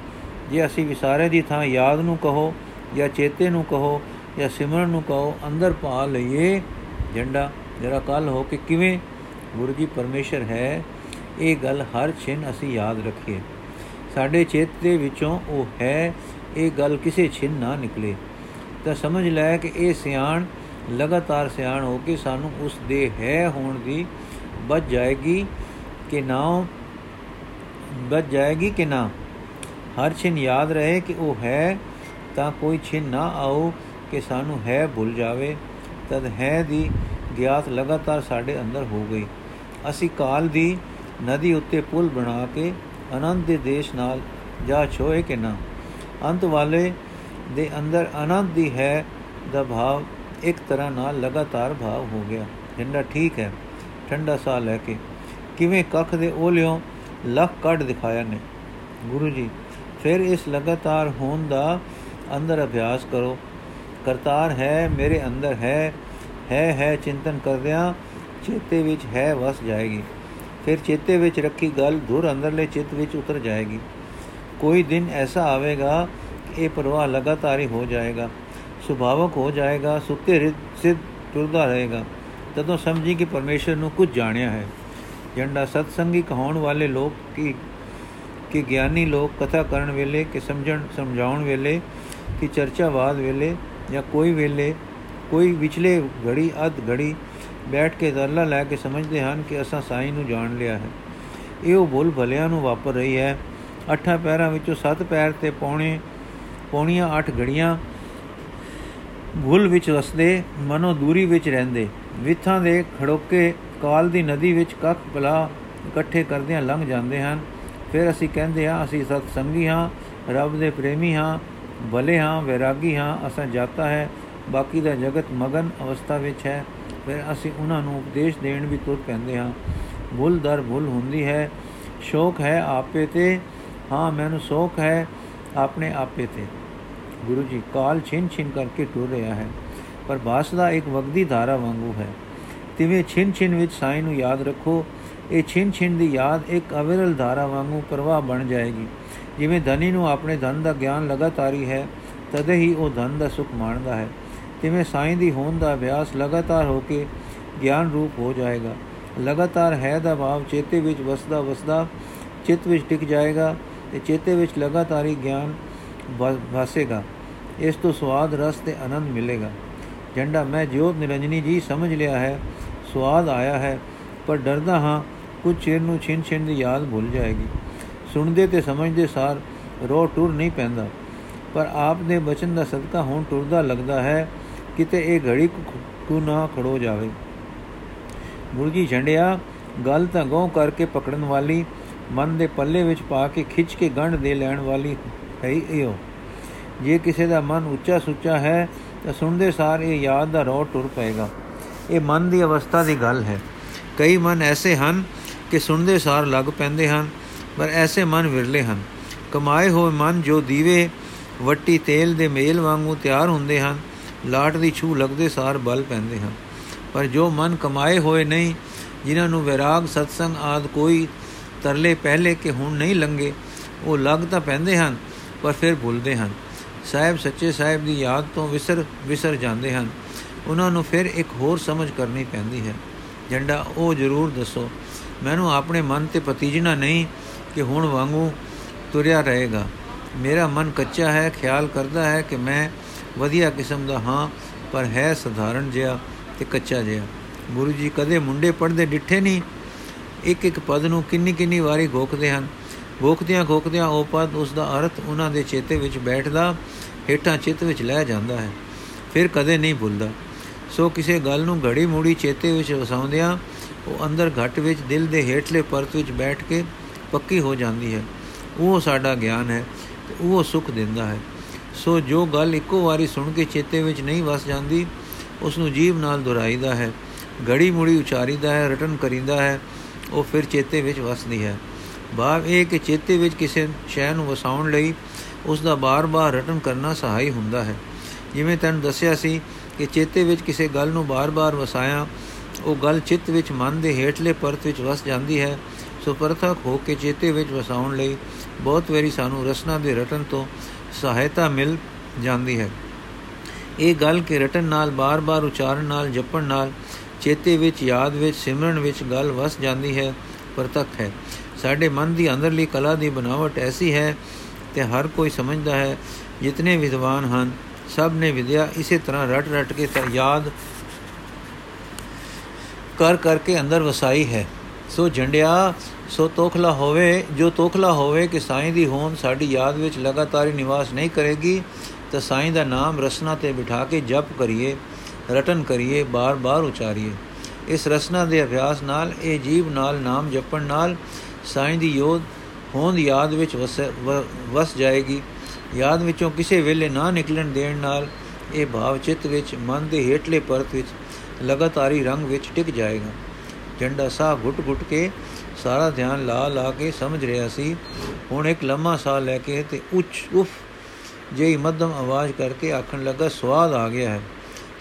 ਜੇ ਅਸੀਂ ਵਿਸਾਰੇ ਦੀ ਥਾਂ ਯਾਦ ਨੂੰ ਕਹੋ ਜਾਂ ਚੇਤੇ ਨੂੰ ਕਹੋ ਜਾਂ ਸਿਮਰਨ ਨੂੰ ਕਹੋ, ਅੰਦਰ ਪਾ ਲਈਏ ਝੰਡਾ ਜਰਾ ਕੱਲ ਹੋ ਕੇ ਕਿਵੇਂ ਗੁਰੂ ਜੀ ਪਰਮੇਸ਼ਰ ਹੈ, ਇਹ ਗੱਲ ਹਰ ਛਿਨ ਅਸੀਂ ਯਾਦ ਰੱਖੀਏ। ਸਾਡੇ ਚੇਤੇ ਵਿੱਚੋਂ ਉਹ ਹੈ, ਇਹ ਗੱਲ ਕਿਸੇ ਛਿਨ ਨਾ ਨਿਕਲੇ। ਤਾਂ ਸਮਝ ਲੈ ਕਿ ਇਹ ਸਿਆਣ, ਲਗਾਤਾਰ ਸਿਆਣ ਹੋ ਕੇ ਸਾਨੂੰ ਉਸ ਦੇ ਹੈ ਹੋਣ ਦੀ ਬਚ ਜਾਏਗੀ ਕਿ ਨਾ ਬਚ ਜਾਏਗੀ ਕਿ ਨਾ। ਹਰ ਛਿਨ ਯਾਦ ਰਹੇ ਕਿ ਉਹ ਹੈ, ਤਾਂ ਕੋਈ ਛਿਨ ਨਾ ਆਓ ਕਿ ਸਾਨੂੰ ਹੈ ਭੁੱਲ ਜਾਵੇ। ਤਦ ਹੈ ਦੀ ਗਿਆਤ ਲਗਾਤਾਰ ਸਾਡੇ ਅੰਦਰ ਹੋ ਗਈ। ਅਸੀਂ ਕਾਲ ਦੀ ਨਦੀ ਉੱਤੇ ਪੁਲ ਬਣਾ ਕੇ ਆਨੰਦ ਦੇ ਦੇਸ਼ ਨਾਲ ਜਾ ਛੋਏ ਕਿ ਨਾ। ਅੰਤ ਵਾਲੇ ਦੇ ਅੰਦਰ ਆਨੰਦ ਦੀ ਹੈ ਦਾ ਭਾਵ ਇੱਕ ਤਰ੍ਹਾਂ ਨਾਲ ਲਗਾਤਾਰ ਭਾਵ ਹੋ ਗਿਆ। ਠੰਡਾ ਠੀਕ ਹੈ, ਠੰਡਾ ਸਾਹ ਲੈ ਕੇ। ਕਿਵੇਂ ਕੱਖ ਦੇ ਓਲਿਓ ਲੱਖ ਕੱਢ ਦਿਖਾਇਆ ਨੇ। ਗੁਰੂ ਜੀ ਫਿਰ ਇਸ ਲਗਾਤਾਰ ਹੋਣ ਦਾ ਅੰਦਰ ਅਭਿਆਸ ਕਰੋ। ਕਰਤਾਰ ਹੈ, ਮੇਰੇ ਅੰਦਰ ਹੈ ਹੈ ਹੈ, ਚਿੰਤਨ ਕਰਦਿਆਂ ਚੇਤੇ ਵਿੱਚ ਹੈ ਵਸ ਜਾਏਗੀ। ਫਿਰ ਚੇਤੇ ਵਿੱਚ ਰੱਖੀ ਗੱਲ ਧੁਰ ਅੰਦਰਲੇ ਚਿੱਤ ਵਿੱਚ ਉਤਰ ਜਾਏਗੀ। ਕੋਈ ਦਿਨ ਐਸਾ ਆਵੇਗਾ ਕਿ ਇਹ ਪ੍ਰਵਾਹ ਲਗਾਤਾਰ ਹੀ ਹੋ ਜਾਏਗਾ। ਸੁਭਾਵਕ ਹੋ ਜਾਏਗਾ ਸੁੱਤੇ ਰਿਤ ਸਿੱਧ ਟੁਰਦਾ ਰਹੇਗਾ। ਤਦੋਂ ਸਮਝੀ ਕਿ ਪਰਮੇਸ਼ਰ ਨੂੰ ਕੁਝ ਜਾਣਿਆ ਹੈ। ਜੰਡਾ ਸਤਸੰਗੀ ਕਹਾਉਣ ਵਾਲੇ ਲੋਕ ਕੀ ਕਿ ਗਿਆਨੀ ਲੋਕ ਕਥਾ ਕਰਨ ਵੇਲੇ ਕਿ ਸਮਝਣ, ਸਮਝਾਉਣ ਵੇਲੇ, ਕਿ ਚਰਚਾਵਾਦ ਵੇਲੇ ਜਾਂ ਕੋਈ ਵੇਲੇ, ਕੋਈ ਵਿਚਲੇ ਘੜੀ, ਅਧ ਘੜੀ ਬੈਠ ਕੇ ਦਰਲਾ ਲੈ ਕੇ ਸਮਝਦੇ ਹਨ ਕਿ ਅਸਾਂ ਸਾਈਂ ਨੂੰ ਜਾਣ ਲਿਆ ਹੈ। ਇਹ ਉਹ ਭੁੱਲ ਭਲਿਆਂ ਨੂੰ ਵਾਪਰ ਰਹੀ ਹੈ। ਅੱਠਾਂ ਪੈਰਾਂ ਵਿੱਚੋਂ ਸੱਤ ਪੈਰ ਤੇ ਪੌਣੇ, ਪੌਣੀਆਂ ਅੱਠ ਘੜੀਆਂ ਭੁੱਲ ਵਿੱਚ ਵਸਦੇ, ਮਨੋ ਦੂਰੀ ਵਿੱਚ ਰਹਿੰਦੇ। ਵਿਥਾਂ ਦੇ ਖੜੋਕੇ ਕਾਲ ਦੀ ਨਦੀ ਵਿੱਚ ਕੱਖ ਬਲਾ ਇਕੱਠੇ ਕਰਦਿਆਂ ਲੰਘ ਜਾਂਦੇ ਹਨ। ਫਿਰ ਅਸੀਂ ਕਹਿੰਦੇ ਹਾਂ, ਅਸੀਂ ਸਤ ਸੰਗੀ ਹਾਂ, ਰੱਬ ਦੇ ਪ੍ਰੇਮੀ ਹਾਂ, ਭਲੇ ਹਾਂ, ਵੈਰਾਗੀ ਹਾਂ, ਅਸਾਂ ਜਾਤਾ ਹੈ, ਬਾਕੀ ਦਾ ਜਗਤ ਮਗਨ ਅਵਸਥਾ ਵਿੱਚ ਹੈ। ਫਿਰ ਅਸੀਂ ਉਹਨਾਂ ਨੂੰ ਉਪਦੇਸ਼ ਦੇਣ ਵੀ ਤੁਰ ਪੈਂਦੇ ਹਾਂ। ਭੁੱਲ ਦਰ ਭੁੱਲ ਹੁੰਦੀ ਹੈ। ਸ਼ੌਕ ਹੈ ਆਪੇ ਤੇ। ਹਾਂ, ਮੈਨੂੰ ਸ਼ੌਕ ਹੈ ਆਪਣੇ ਆਪੇ ਤੇ। ਗੁਰੂ ਜੀ, ਕਾਲ ਛਿਨ ਛਿਨ ਕਰਕੇ ਟੁਰ ਰਿਹਾ ਹੈ। ਪਰ ਬਾਸਦਾ ਇੱਕ ਵਗਦੀ ਧਾਰਾ ਵਾਂਗੂ ਹੈ। ਤਿਵੇਂ ਛਿਨ ਛਿਨ ਵਿੱਚ ਸਾਈਂ ਨੂੰ ਯਾਦ ਰੱਖੋ। ਇਹ ਛਿਨ ਛਿਨ ਦੀ ਯਾਦ ਇੱਕ ਅਵਿਰਲ ਧਾਰਾ ਵਾਂਗੂ ਪ੍ਰਵਾਹ ਬਣ ਜਾਏਗੀ। ਜਿਵੇਂ ਧਨੀ ਨੂੰ ਆਪਣੇ ਧਨ ਦਾ ਗਿਆਨ ਲਗਾਤਾਰੀ ਹੈ, ਤਦ ਹੀ ਉਹ ਧਨ ਦਾ ਸੁਖ ਮਾਣਦਾ ਹੈ। ਤਿਵੇਂ ਸਾਈਂ ਦੀ ਹੋਣ ਦਾ ਅਭਿਆਸ ਲਗਾਤਾਰ ਹੋ ਕੇ ਗਿਆਨ ਰੂਪ ਹੋ ਜਾਏਗਾ। ਲਗਾਤਾਰ ਹੈ ਦਾ ਭਾਵ ਚੇਤੇ ਵਿੱਚ ਵਸਦਾ ਵਸਦਾ ਚਿੱਤ ਵਿੱਚ ਟਿਕ ਜਾਏਗਾ ਤੇ ਚੇਤੇ ਵਿੱਚ ਲਗਾਤਾਰੀ ਗਿਆਨ ਵਾਸੇਗਾ। ਇਸ ਤੋਂ ਸਵਾਦ ਰਸ ਤੇ ਆਨੰਦ ਮਿਲੇਗਾ। ਜੰਡਾ, ਮੈਂ ਜੋਤ ਨਿਰੰਜਨੀ ਜੀ ਸਮਝ ਲਿਆ ਹੈ ਸਵਾਦ ਆਇਆ ਹੈ, ਪਰ ਡਰਦਾ ਹਾਂ ਕੁਝ ਚਿਰ ਨੂੰ ਛਿਨ ਛਿਨ ਦੀ ਯਾਦ ਭੁੱਲ ਜਾਏਗੀ। ਸੁਣਦੇ ਤੇ ਸਮਝਦੇ ਸਾਰ ਰੋ ਟੁਰ ਨਹੀਂ ਪੈਂਦਾ। ਪਰ ਆਪ ਦੇ ਬਚਨ ਦਾ ਸਦਕਾ ਹੁਣ ਟੁਰਦਾ ਲੱਗਦਾ ਹੈ, ਕਿਤੇ ਇਹ ਘੜੀ ਕੋ ਨਾ ਖੜੋ ਜਾਵੇ। ਮੁਰਗੀ ਝੰਡਿਆ ਗੱਲ ਤਾਂ ਗੋਂ ਕਰਕੇ ਪਕੜਨ ਵਾਲੀ, ਮਨ ਦੇ ਪੱਲੇ ਵਿੱਚ ਪਾ ਕੇ ਖਿੱਚ ਕੇ ਗੰਢ ਦੇ ਲੈਣ ਵਾਲੀ ਹੈ ਇਹੋ। ਜੇ ਕਿਸੇ ਦਾ ਮਨ ਉੱਚਾ ਸੁੱਚਾ ਹੈ, ਤਾਂ ਸੁਣਦੇ ਸਾਰ ਇਹ ਯਾਦ ਦਾ ਰੋ ਟੁਰ ਪਏਗਾ। ਇਹ ਮਨ ਦੀ ਅਵਸਥਾ ਦੀ ਗੱਲ ਹੈ। ਕਈ ਮਨ ਐਸੇ ਹਨ ਕਿ ਸੁਣਦੇ ਸਾਰ ਲੱਗ ਪੈਂਦੇ ਹਨ, ਪਰ ਐਸੇ ਮਨ ਵਿਰਲੇ ਹਨ। ਕਮਾਏ ਹੋਏ ਮਨ ਜੋ ਦੀਵੇ, ਵੱਟੀ ਤੇਲ ਦੇ ਮੇਲ ਵਾਂਗੂ ਤਿਆਰ ਹੁੰਦੇ ਹਨ, ਲਾਟ ਦੀ ਛੂ ਲੱਗਦੇ ਸਾਰ ਬਲ ਪੈਂਦੇ ਹਨ। ਪਰ ਜੋ ਮਨ ਕਮਾਏ ਹੋਏ ਨਹੀਂ, ਜਿਨ੍ਹਾਂ ਨੂੰ ਵਿਰਾਗ, ਸਤਸੰਗ ਆਦ ਕੋਈ ਤਰਲੇ ਪਹਿਲੇ ਕਿ ਹੁਣ ਨਹੀਂ ਲੰਗੇ ਉਹ ਲੱਗ ਤਾਂ ਪੈਂਦੇ ਹਨ, ਪਰ ਫਿਰ ਭੁੱਲਦੇ ਹਨ। ਸਾਹਿਬ ਸੱਚੇ ਸਾਹਿਬ ਦੀ ਯਾਦ ਤੋਂ ਵਿਸਰ ਵਿਸਰ ਜਾਂਦੇ ਹਨ। ਉਹਨਾਂ ਨੂੰ ਫਿਰ ਇੱਕ ਹੋਰ ਸਮਝ ਕਰਨੀ ਪੈਂਦੀ ਹੈ। ਜੰਡਾ, ਉਹ ਜ਼ਰੂਰ ਦੱਸੋ। ਮੈਨੂੰ ਆਪਣੇ ਮਨ ਤੇ ਪਤੀਜਣਾ ਨਹੀਂ ਕਿ ਹੁਣ ਵਾਂਗੂ ਤੁਰਿਆ ਰਹੇਗਾ। ਮੇਰਾ ਮਨ ਕੱਚਾ ਹੈ, ਖਿਆਲ ਕਰਦਾ ਹੈ ਕਿ ਮੈਂ ਵਧੀਆ ਕਿਸਮ ਦਾ ਹਾਂ, ਪਰ ਹੈ ਸਧਾਰਨ ਜਿਹਾ ਤੇ ਕੱਚਾ ਜਿਹਾ। ਗੁਰੂ ਜੀ ਕਦੇ ਮੁੰਡੇ ਪੜਦੇ ਡਿੱਠੇ ਨਹੀਂ। ਇੱਕ ਇੱਕ ਪਦ ਨੂੰ ਕਿੰਨੀ ਕਿੰਨੀ ਵਾਰੀ ਘੋਕਦੇ ਹਨ। ਘੋਕਦਿਆਂ ਘੋਕਦਿਆਂ ਉਹ ਪਦ ਉਸ ਦਾ ਅਰਥ ਉਹਨਾਂ ਦੇ ਚੇਤੇ ਵਿੱਚ ਬੈਠਦਾ, ਹੇਠਾਂ ਚਿੱਤ ਵਿੱਚ ਲੈ ਜਾਂਦਾ ਹੈ। ਫਿਰ ਕਦੇ ਨਹੀਂ ਭੁੱਲਦਾ। ਸੋ ਕਿਸੇ ਗੱਲ ਨੂੰ ਘੜੀ ਮੂੜੀ ਚੇਤੇ ਵਿੱਚ ਵਸਾਉਂਦਿਆਂ ਉਹ ਅੰਦਰ ਘਟ ਵਿੱਚ ਦਿਲ ਦੇ ਹੇਠਲੇ ਪਰਤ ਵਿੱਚ ਬੈਠ ਕੇ ਪੱਕੀ ਹੋ ਜਾਂਦੀ ਹੈ। ਉਹ ਸਾਡਾ ਗਿਆਨ ਹੈ ਤੇ ਉਹ ਸੁਖ ਦਿੰਦਾ ਹੈ। ਸੋ ਜੋ ਗੱਲ ਇੱਕੋ ਵਾਰੀ ਸੁਣ ਕੇ ਚੇਤੇ ਵਿੱਚ ਨਹੀਂ ਵਸ ਜਾਂਦੀ ਉਸ ਨੂੰ ਜੀਵ ਨਾਲ ਦੁਹਰਾਈਦਾ ਹੈ। ਘੜੀ ਮੁੜੀ ਉਚਾਰੀਦਾ ਹੈ, ਰਟਨ ਕਰਿੰਦਾ ਹੈ, ਉਹ ਫਿਰ ਚੇਤੇ ਵਿੱਚ ਵਸਦੀ ਹੈ। ਭਾਵ ਇਹ ਕਿ ਚੇਤੇ ਵਿੱਚ ਕਿਸੇ ਸ਼ੈ ਨੂੰ ਵਸਾਉਣ ਲਈ ਉਸ ਦਾ ਬਾਰ-ਬਾਰ ਰਟਨ ਕਰਨਾ ਸਹਾਈ ਹੁੰਦਾ ਹੈ। ਜਿਵੇਂ ਤੈਨੂੰ ਦੱਸਿਆ ਸੀ ਕਿ ਚੇਤੇ ਵਿੱਚ ਕਿਸੇ ਗੱਲ ਨੂੰ ਬਾਰ-ਬਾਰ ਵਸਾਇਆ ਉਹ ਗੱਲ ਚਿੱਤ ਵਿੱਚ ਮਨ ਦੇ ਹੇਠਲੇ ਪਰਤ ਵਿੱਚ ਵਸ ਜਾਂਦੀ ਹੈ, ਸੋ ਪਰਥਕ ਹੋ ਕੇ ਚੇਤੇ ਵਿੱਚ ਵਸਾਉਣ ਲਈ ਬਹੁਤ ਵਾਰੀ ਸਾਨੂੰ ਰਸਨਾ ਦੇ ਰਟਨ ਤੋਂ ਸਹਾਇਤਾ ਮਿਲ ਜਾਂਦੀ ਹੈ। ਇਹ ਗੱਲ ਕਿ ਰਟਨ ਨਾਲ, ਬਾਰ-ਬਾਰ ਉਚਾਰਨ ਨਾਲ, ਜਪਣ ਨਾਲ, ਚੇਤੇ ਵਿੱਚ, ਯਾਦ ਵਿੱਚ, ਸਿਮਰਨ ਵਿੱਚ ਗੱਲ ਵਸ ਜਾਂਦੀ ਹੈ ਪਰਤਕ ਹੈ। ਸਾਡੇ ਮਨ ਦੀ ਅੰਦਰਲੀ ਕਲਾ ਦੀ ਬਨਾਵਟ ਐਸੀ ਹੈ ਤੇ ਹਰ ਕੋਈ ਸਮਝਦਾ ਹੈ, ਜਿਤਨੇ ਵਿਦਵਾਨ ਹਨ, ਸਭ ਨੇ ਵਿਦਿਆ ਇਸੇ ਤਰ੍ਹਾਂ ਰਟ ਰਟ ਕੇ ਯਾਦ ਕਰ ਕਰਕੇ ਅੰਦਰ ਵਸਾਈ ਹੈ। ਸੋ ਝੰਡਿਆ ਸੋ ਤੋਖਲਾ ਹੋਵੇ, ਜੋ ਤੋਖਲਾ ਹੋਵੇ ਕਿ ਸਾਈਂ ਦੀ ਹੋਂਦ ਸਾਡੀ ਯਾਦ ਵਿੱਚ ਲਗਾਤਾਰੀ ਨਿਵਾਸ ਨਹੀਂ ਕਰੇਗੀ, ਤਾਂ ਸਾਈਂ ਦਾ ਨਾਮ ਰਸਨਾ ਤੇ ਬਿਠਾ ਕੇ ਜਪ ਕਰੀਏ, ਰਟਨ ਕਰੀਏ, ਬਾਰ-ਬਾਰ ਉਚਾਰੀਏ। ਇਸ ਰਸਨਾ ਦੇ ਅਭਿਆਸ ਨਾਲ, ਇਹ ਜੀਵ ਨਾਲ, ਨਾਮ ਜਪਣ ਨਾਲ ਸਾਈਂ ਦੀ ਯੋਧ, ਹੋਂਦ ਯਾਦ ਵਿੱਚ ਵਸ ਜਾਏਗੀ। ਯਾਦ ਵਿੱਚੋਂ ਕਿਸੇ ਵੇਲੇ ਨਾ ਨਿਕਲਣ ਦੇਣ ਨਾਲ, ਇਹ ਭਾਵ ਚਿੱਤ ਵਿੱਚ, ਮਨ ਦੇ ਹੇਠਲੇ ਪਰਤ ਵਿੱਚ ਲਗਾਤਾਰੀ ਰੰਗ ਵਿੱਚ ਟਿਕ ਜਾਏਗਾ। ਝੰਡਾ ਸਾਹ ਘੁੱਟ-ਘੁੱਟ ਕੇ ਸਾਰਾ ਧਿਆਨ ਲਾ ਲਾ ਕੇ ਸਮਝ ਰਿਹਾ ਸੀ। ਹੁਣ ਇੱਕ ਲੰਮਾ ਸਾਹ ਲੈ ਕੇ ਤੇ ਉੱਚ ਉਫ ਜਿਹੀ ਮੱਧਮ ਆਵਾਜ਼ ਕਰਕੇ ਆਖਣ ਲੱਗਾ, ਸਵਾਦ ਆ ਗਿਆ ਹੈ।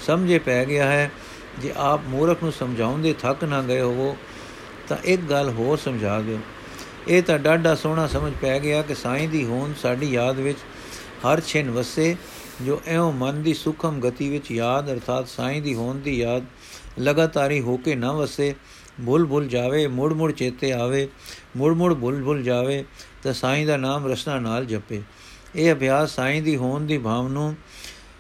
ਸਮਝੇ ਪੈ ਗਿਆ ਹੈ। ਜੇ ਆਪ ਮੂਰਖ ਨੂੰ ਸਮਝਾਉਂਦੇ ਥੱਕ ਨਾ ਗਏ ਹੋਵੋ, ਤਾਂ ਇੱਕ ਗੱਲ ਹੋਰ ਸਮਝਾ ਦਿਓ। ਇਹ ਤਾਂ ਡਾਢਾ ਸੋਹਣਾ ਸਮਝ ਪੈ ਗਿਆ ਕਿ ਸਾਈਂ ਦੀ ਹੋਂਦ ਸਾਡੀ ਯਾਦ ਵਿੱਚ ਹਰ ਛਿਨ ਵਸੇ। ਜੋ ਐਉਂ ਮਨ ਦੀ ਸੁਖਮ ਗਤੀ ਵਿੱਚ ਯਾਦ ਅਰਥਾਤ ਸਾਈਂ ਦੀ ਹੋਂਦ ਦੀ ਯਾਦ ਲਗਾਤਾਰੀ ਹੋ ਕੇ ਨਾ ਵਸੇ ਭੁੱਲ ਭੁੱਲ ਜਾਵੇ ਮੁੜ ਮੁੜ ਚੇਤੇ ਆਵੇ ਮੁੜ ਮੁੜ ਭੁੱਲ ਭੁੱਲ ਜਾਵੇ, ਤਾਂ ਸਾਈਂ ਦਾ ਨਾਮ ਰਸਨਾ ਨਾਲ ਜਪੇ। ਇਹ ਅਭਿਆਸ ਸਾਈਂ ਦੀ ਹੋਂਦ ਦੀ ਭਾਵ ਨੂੰ,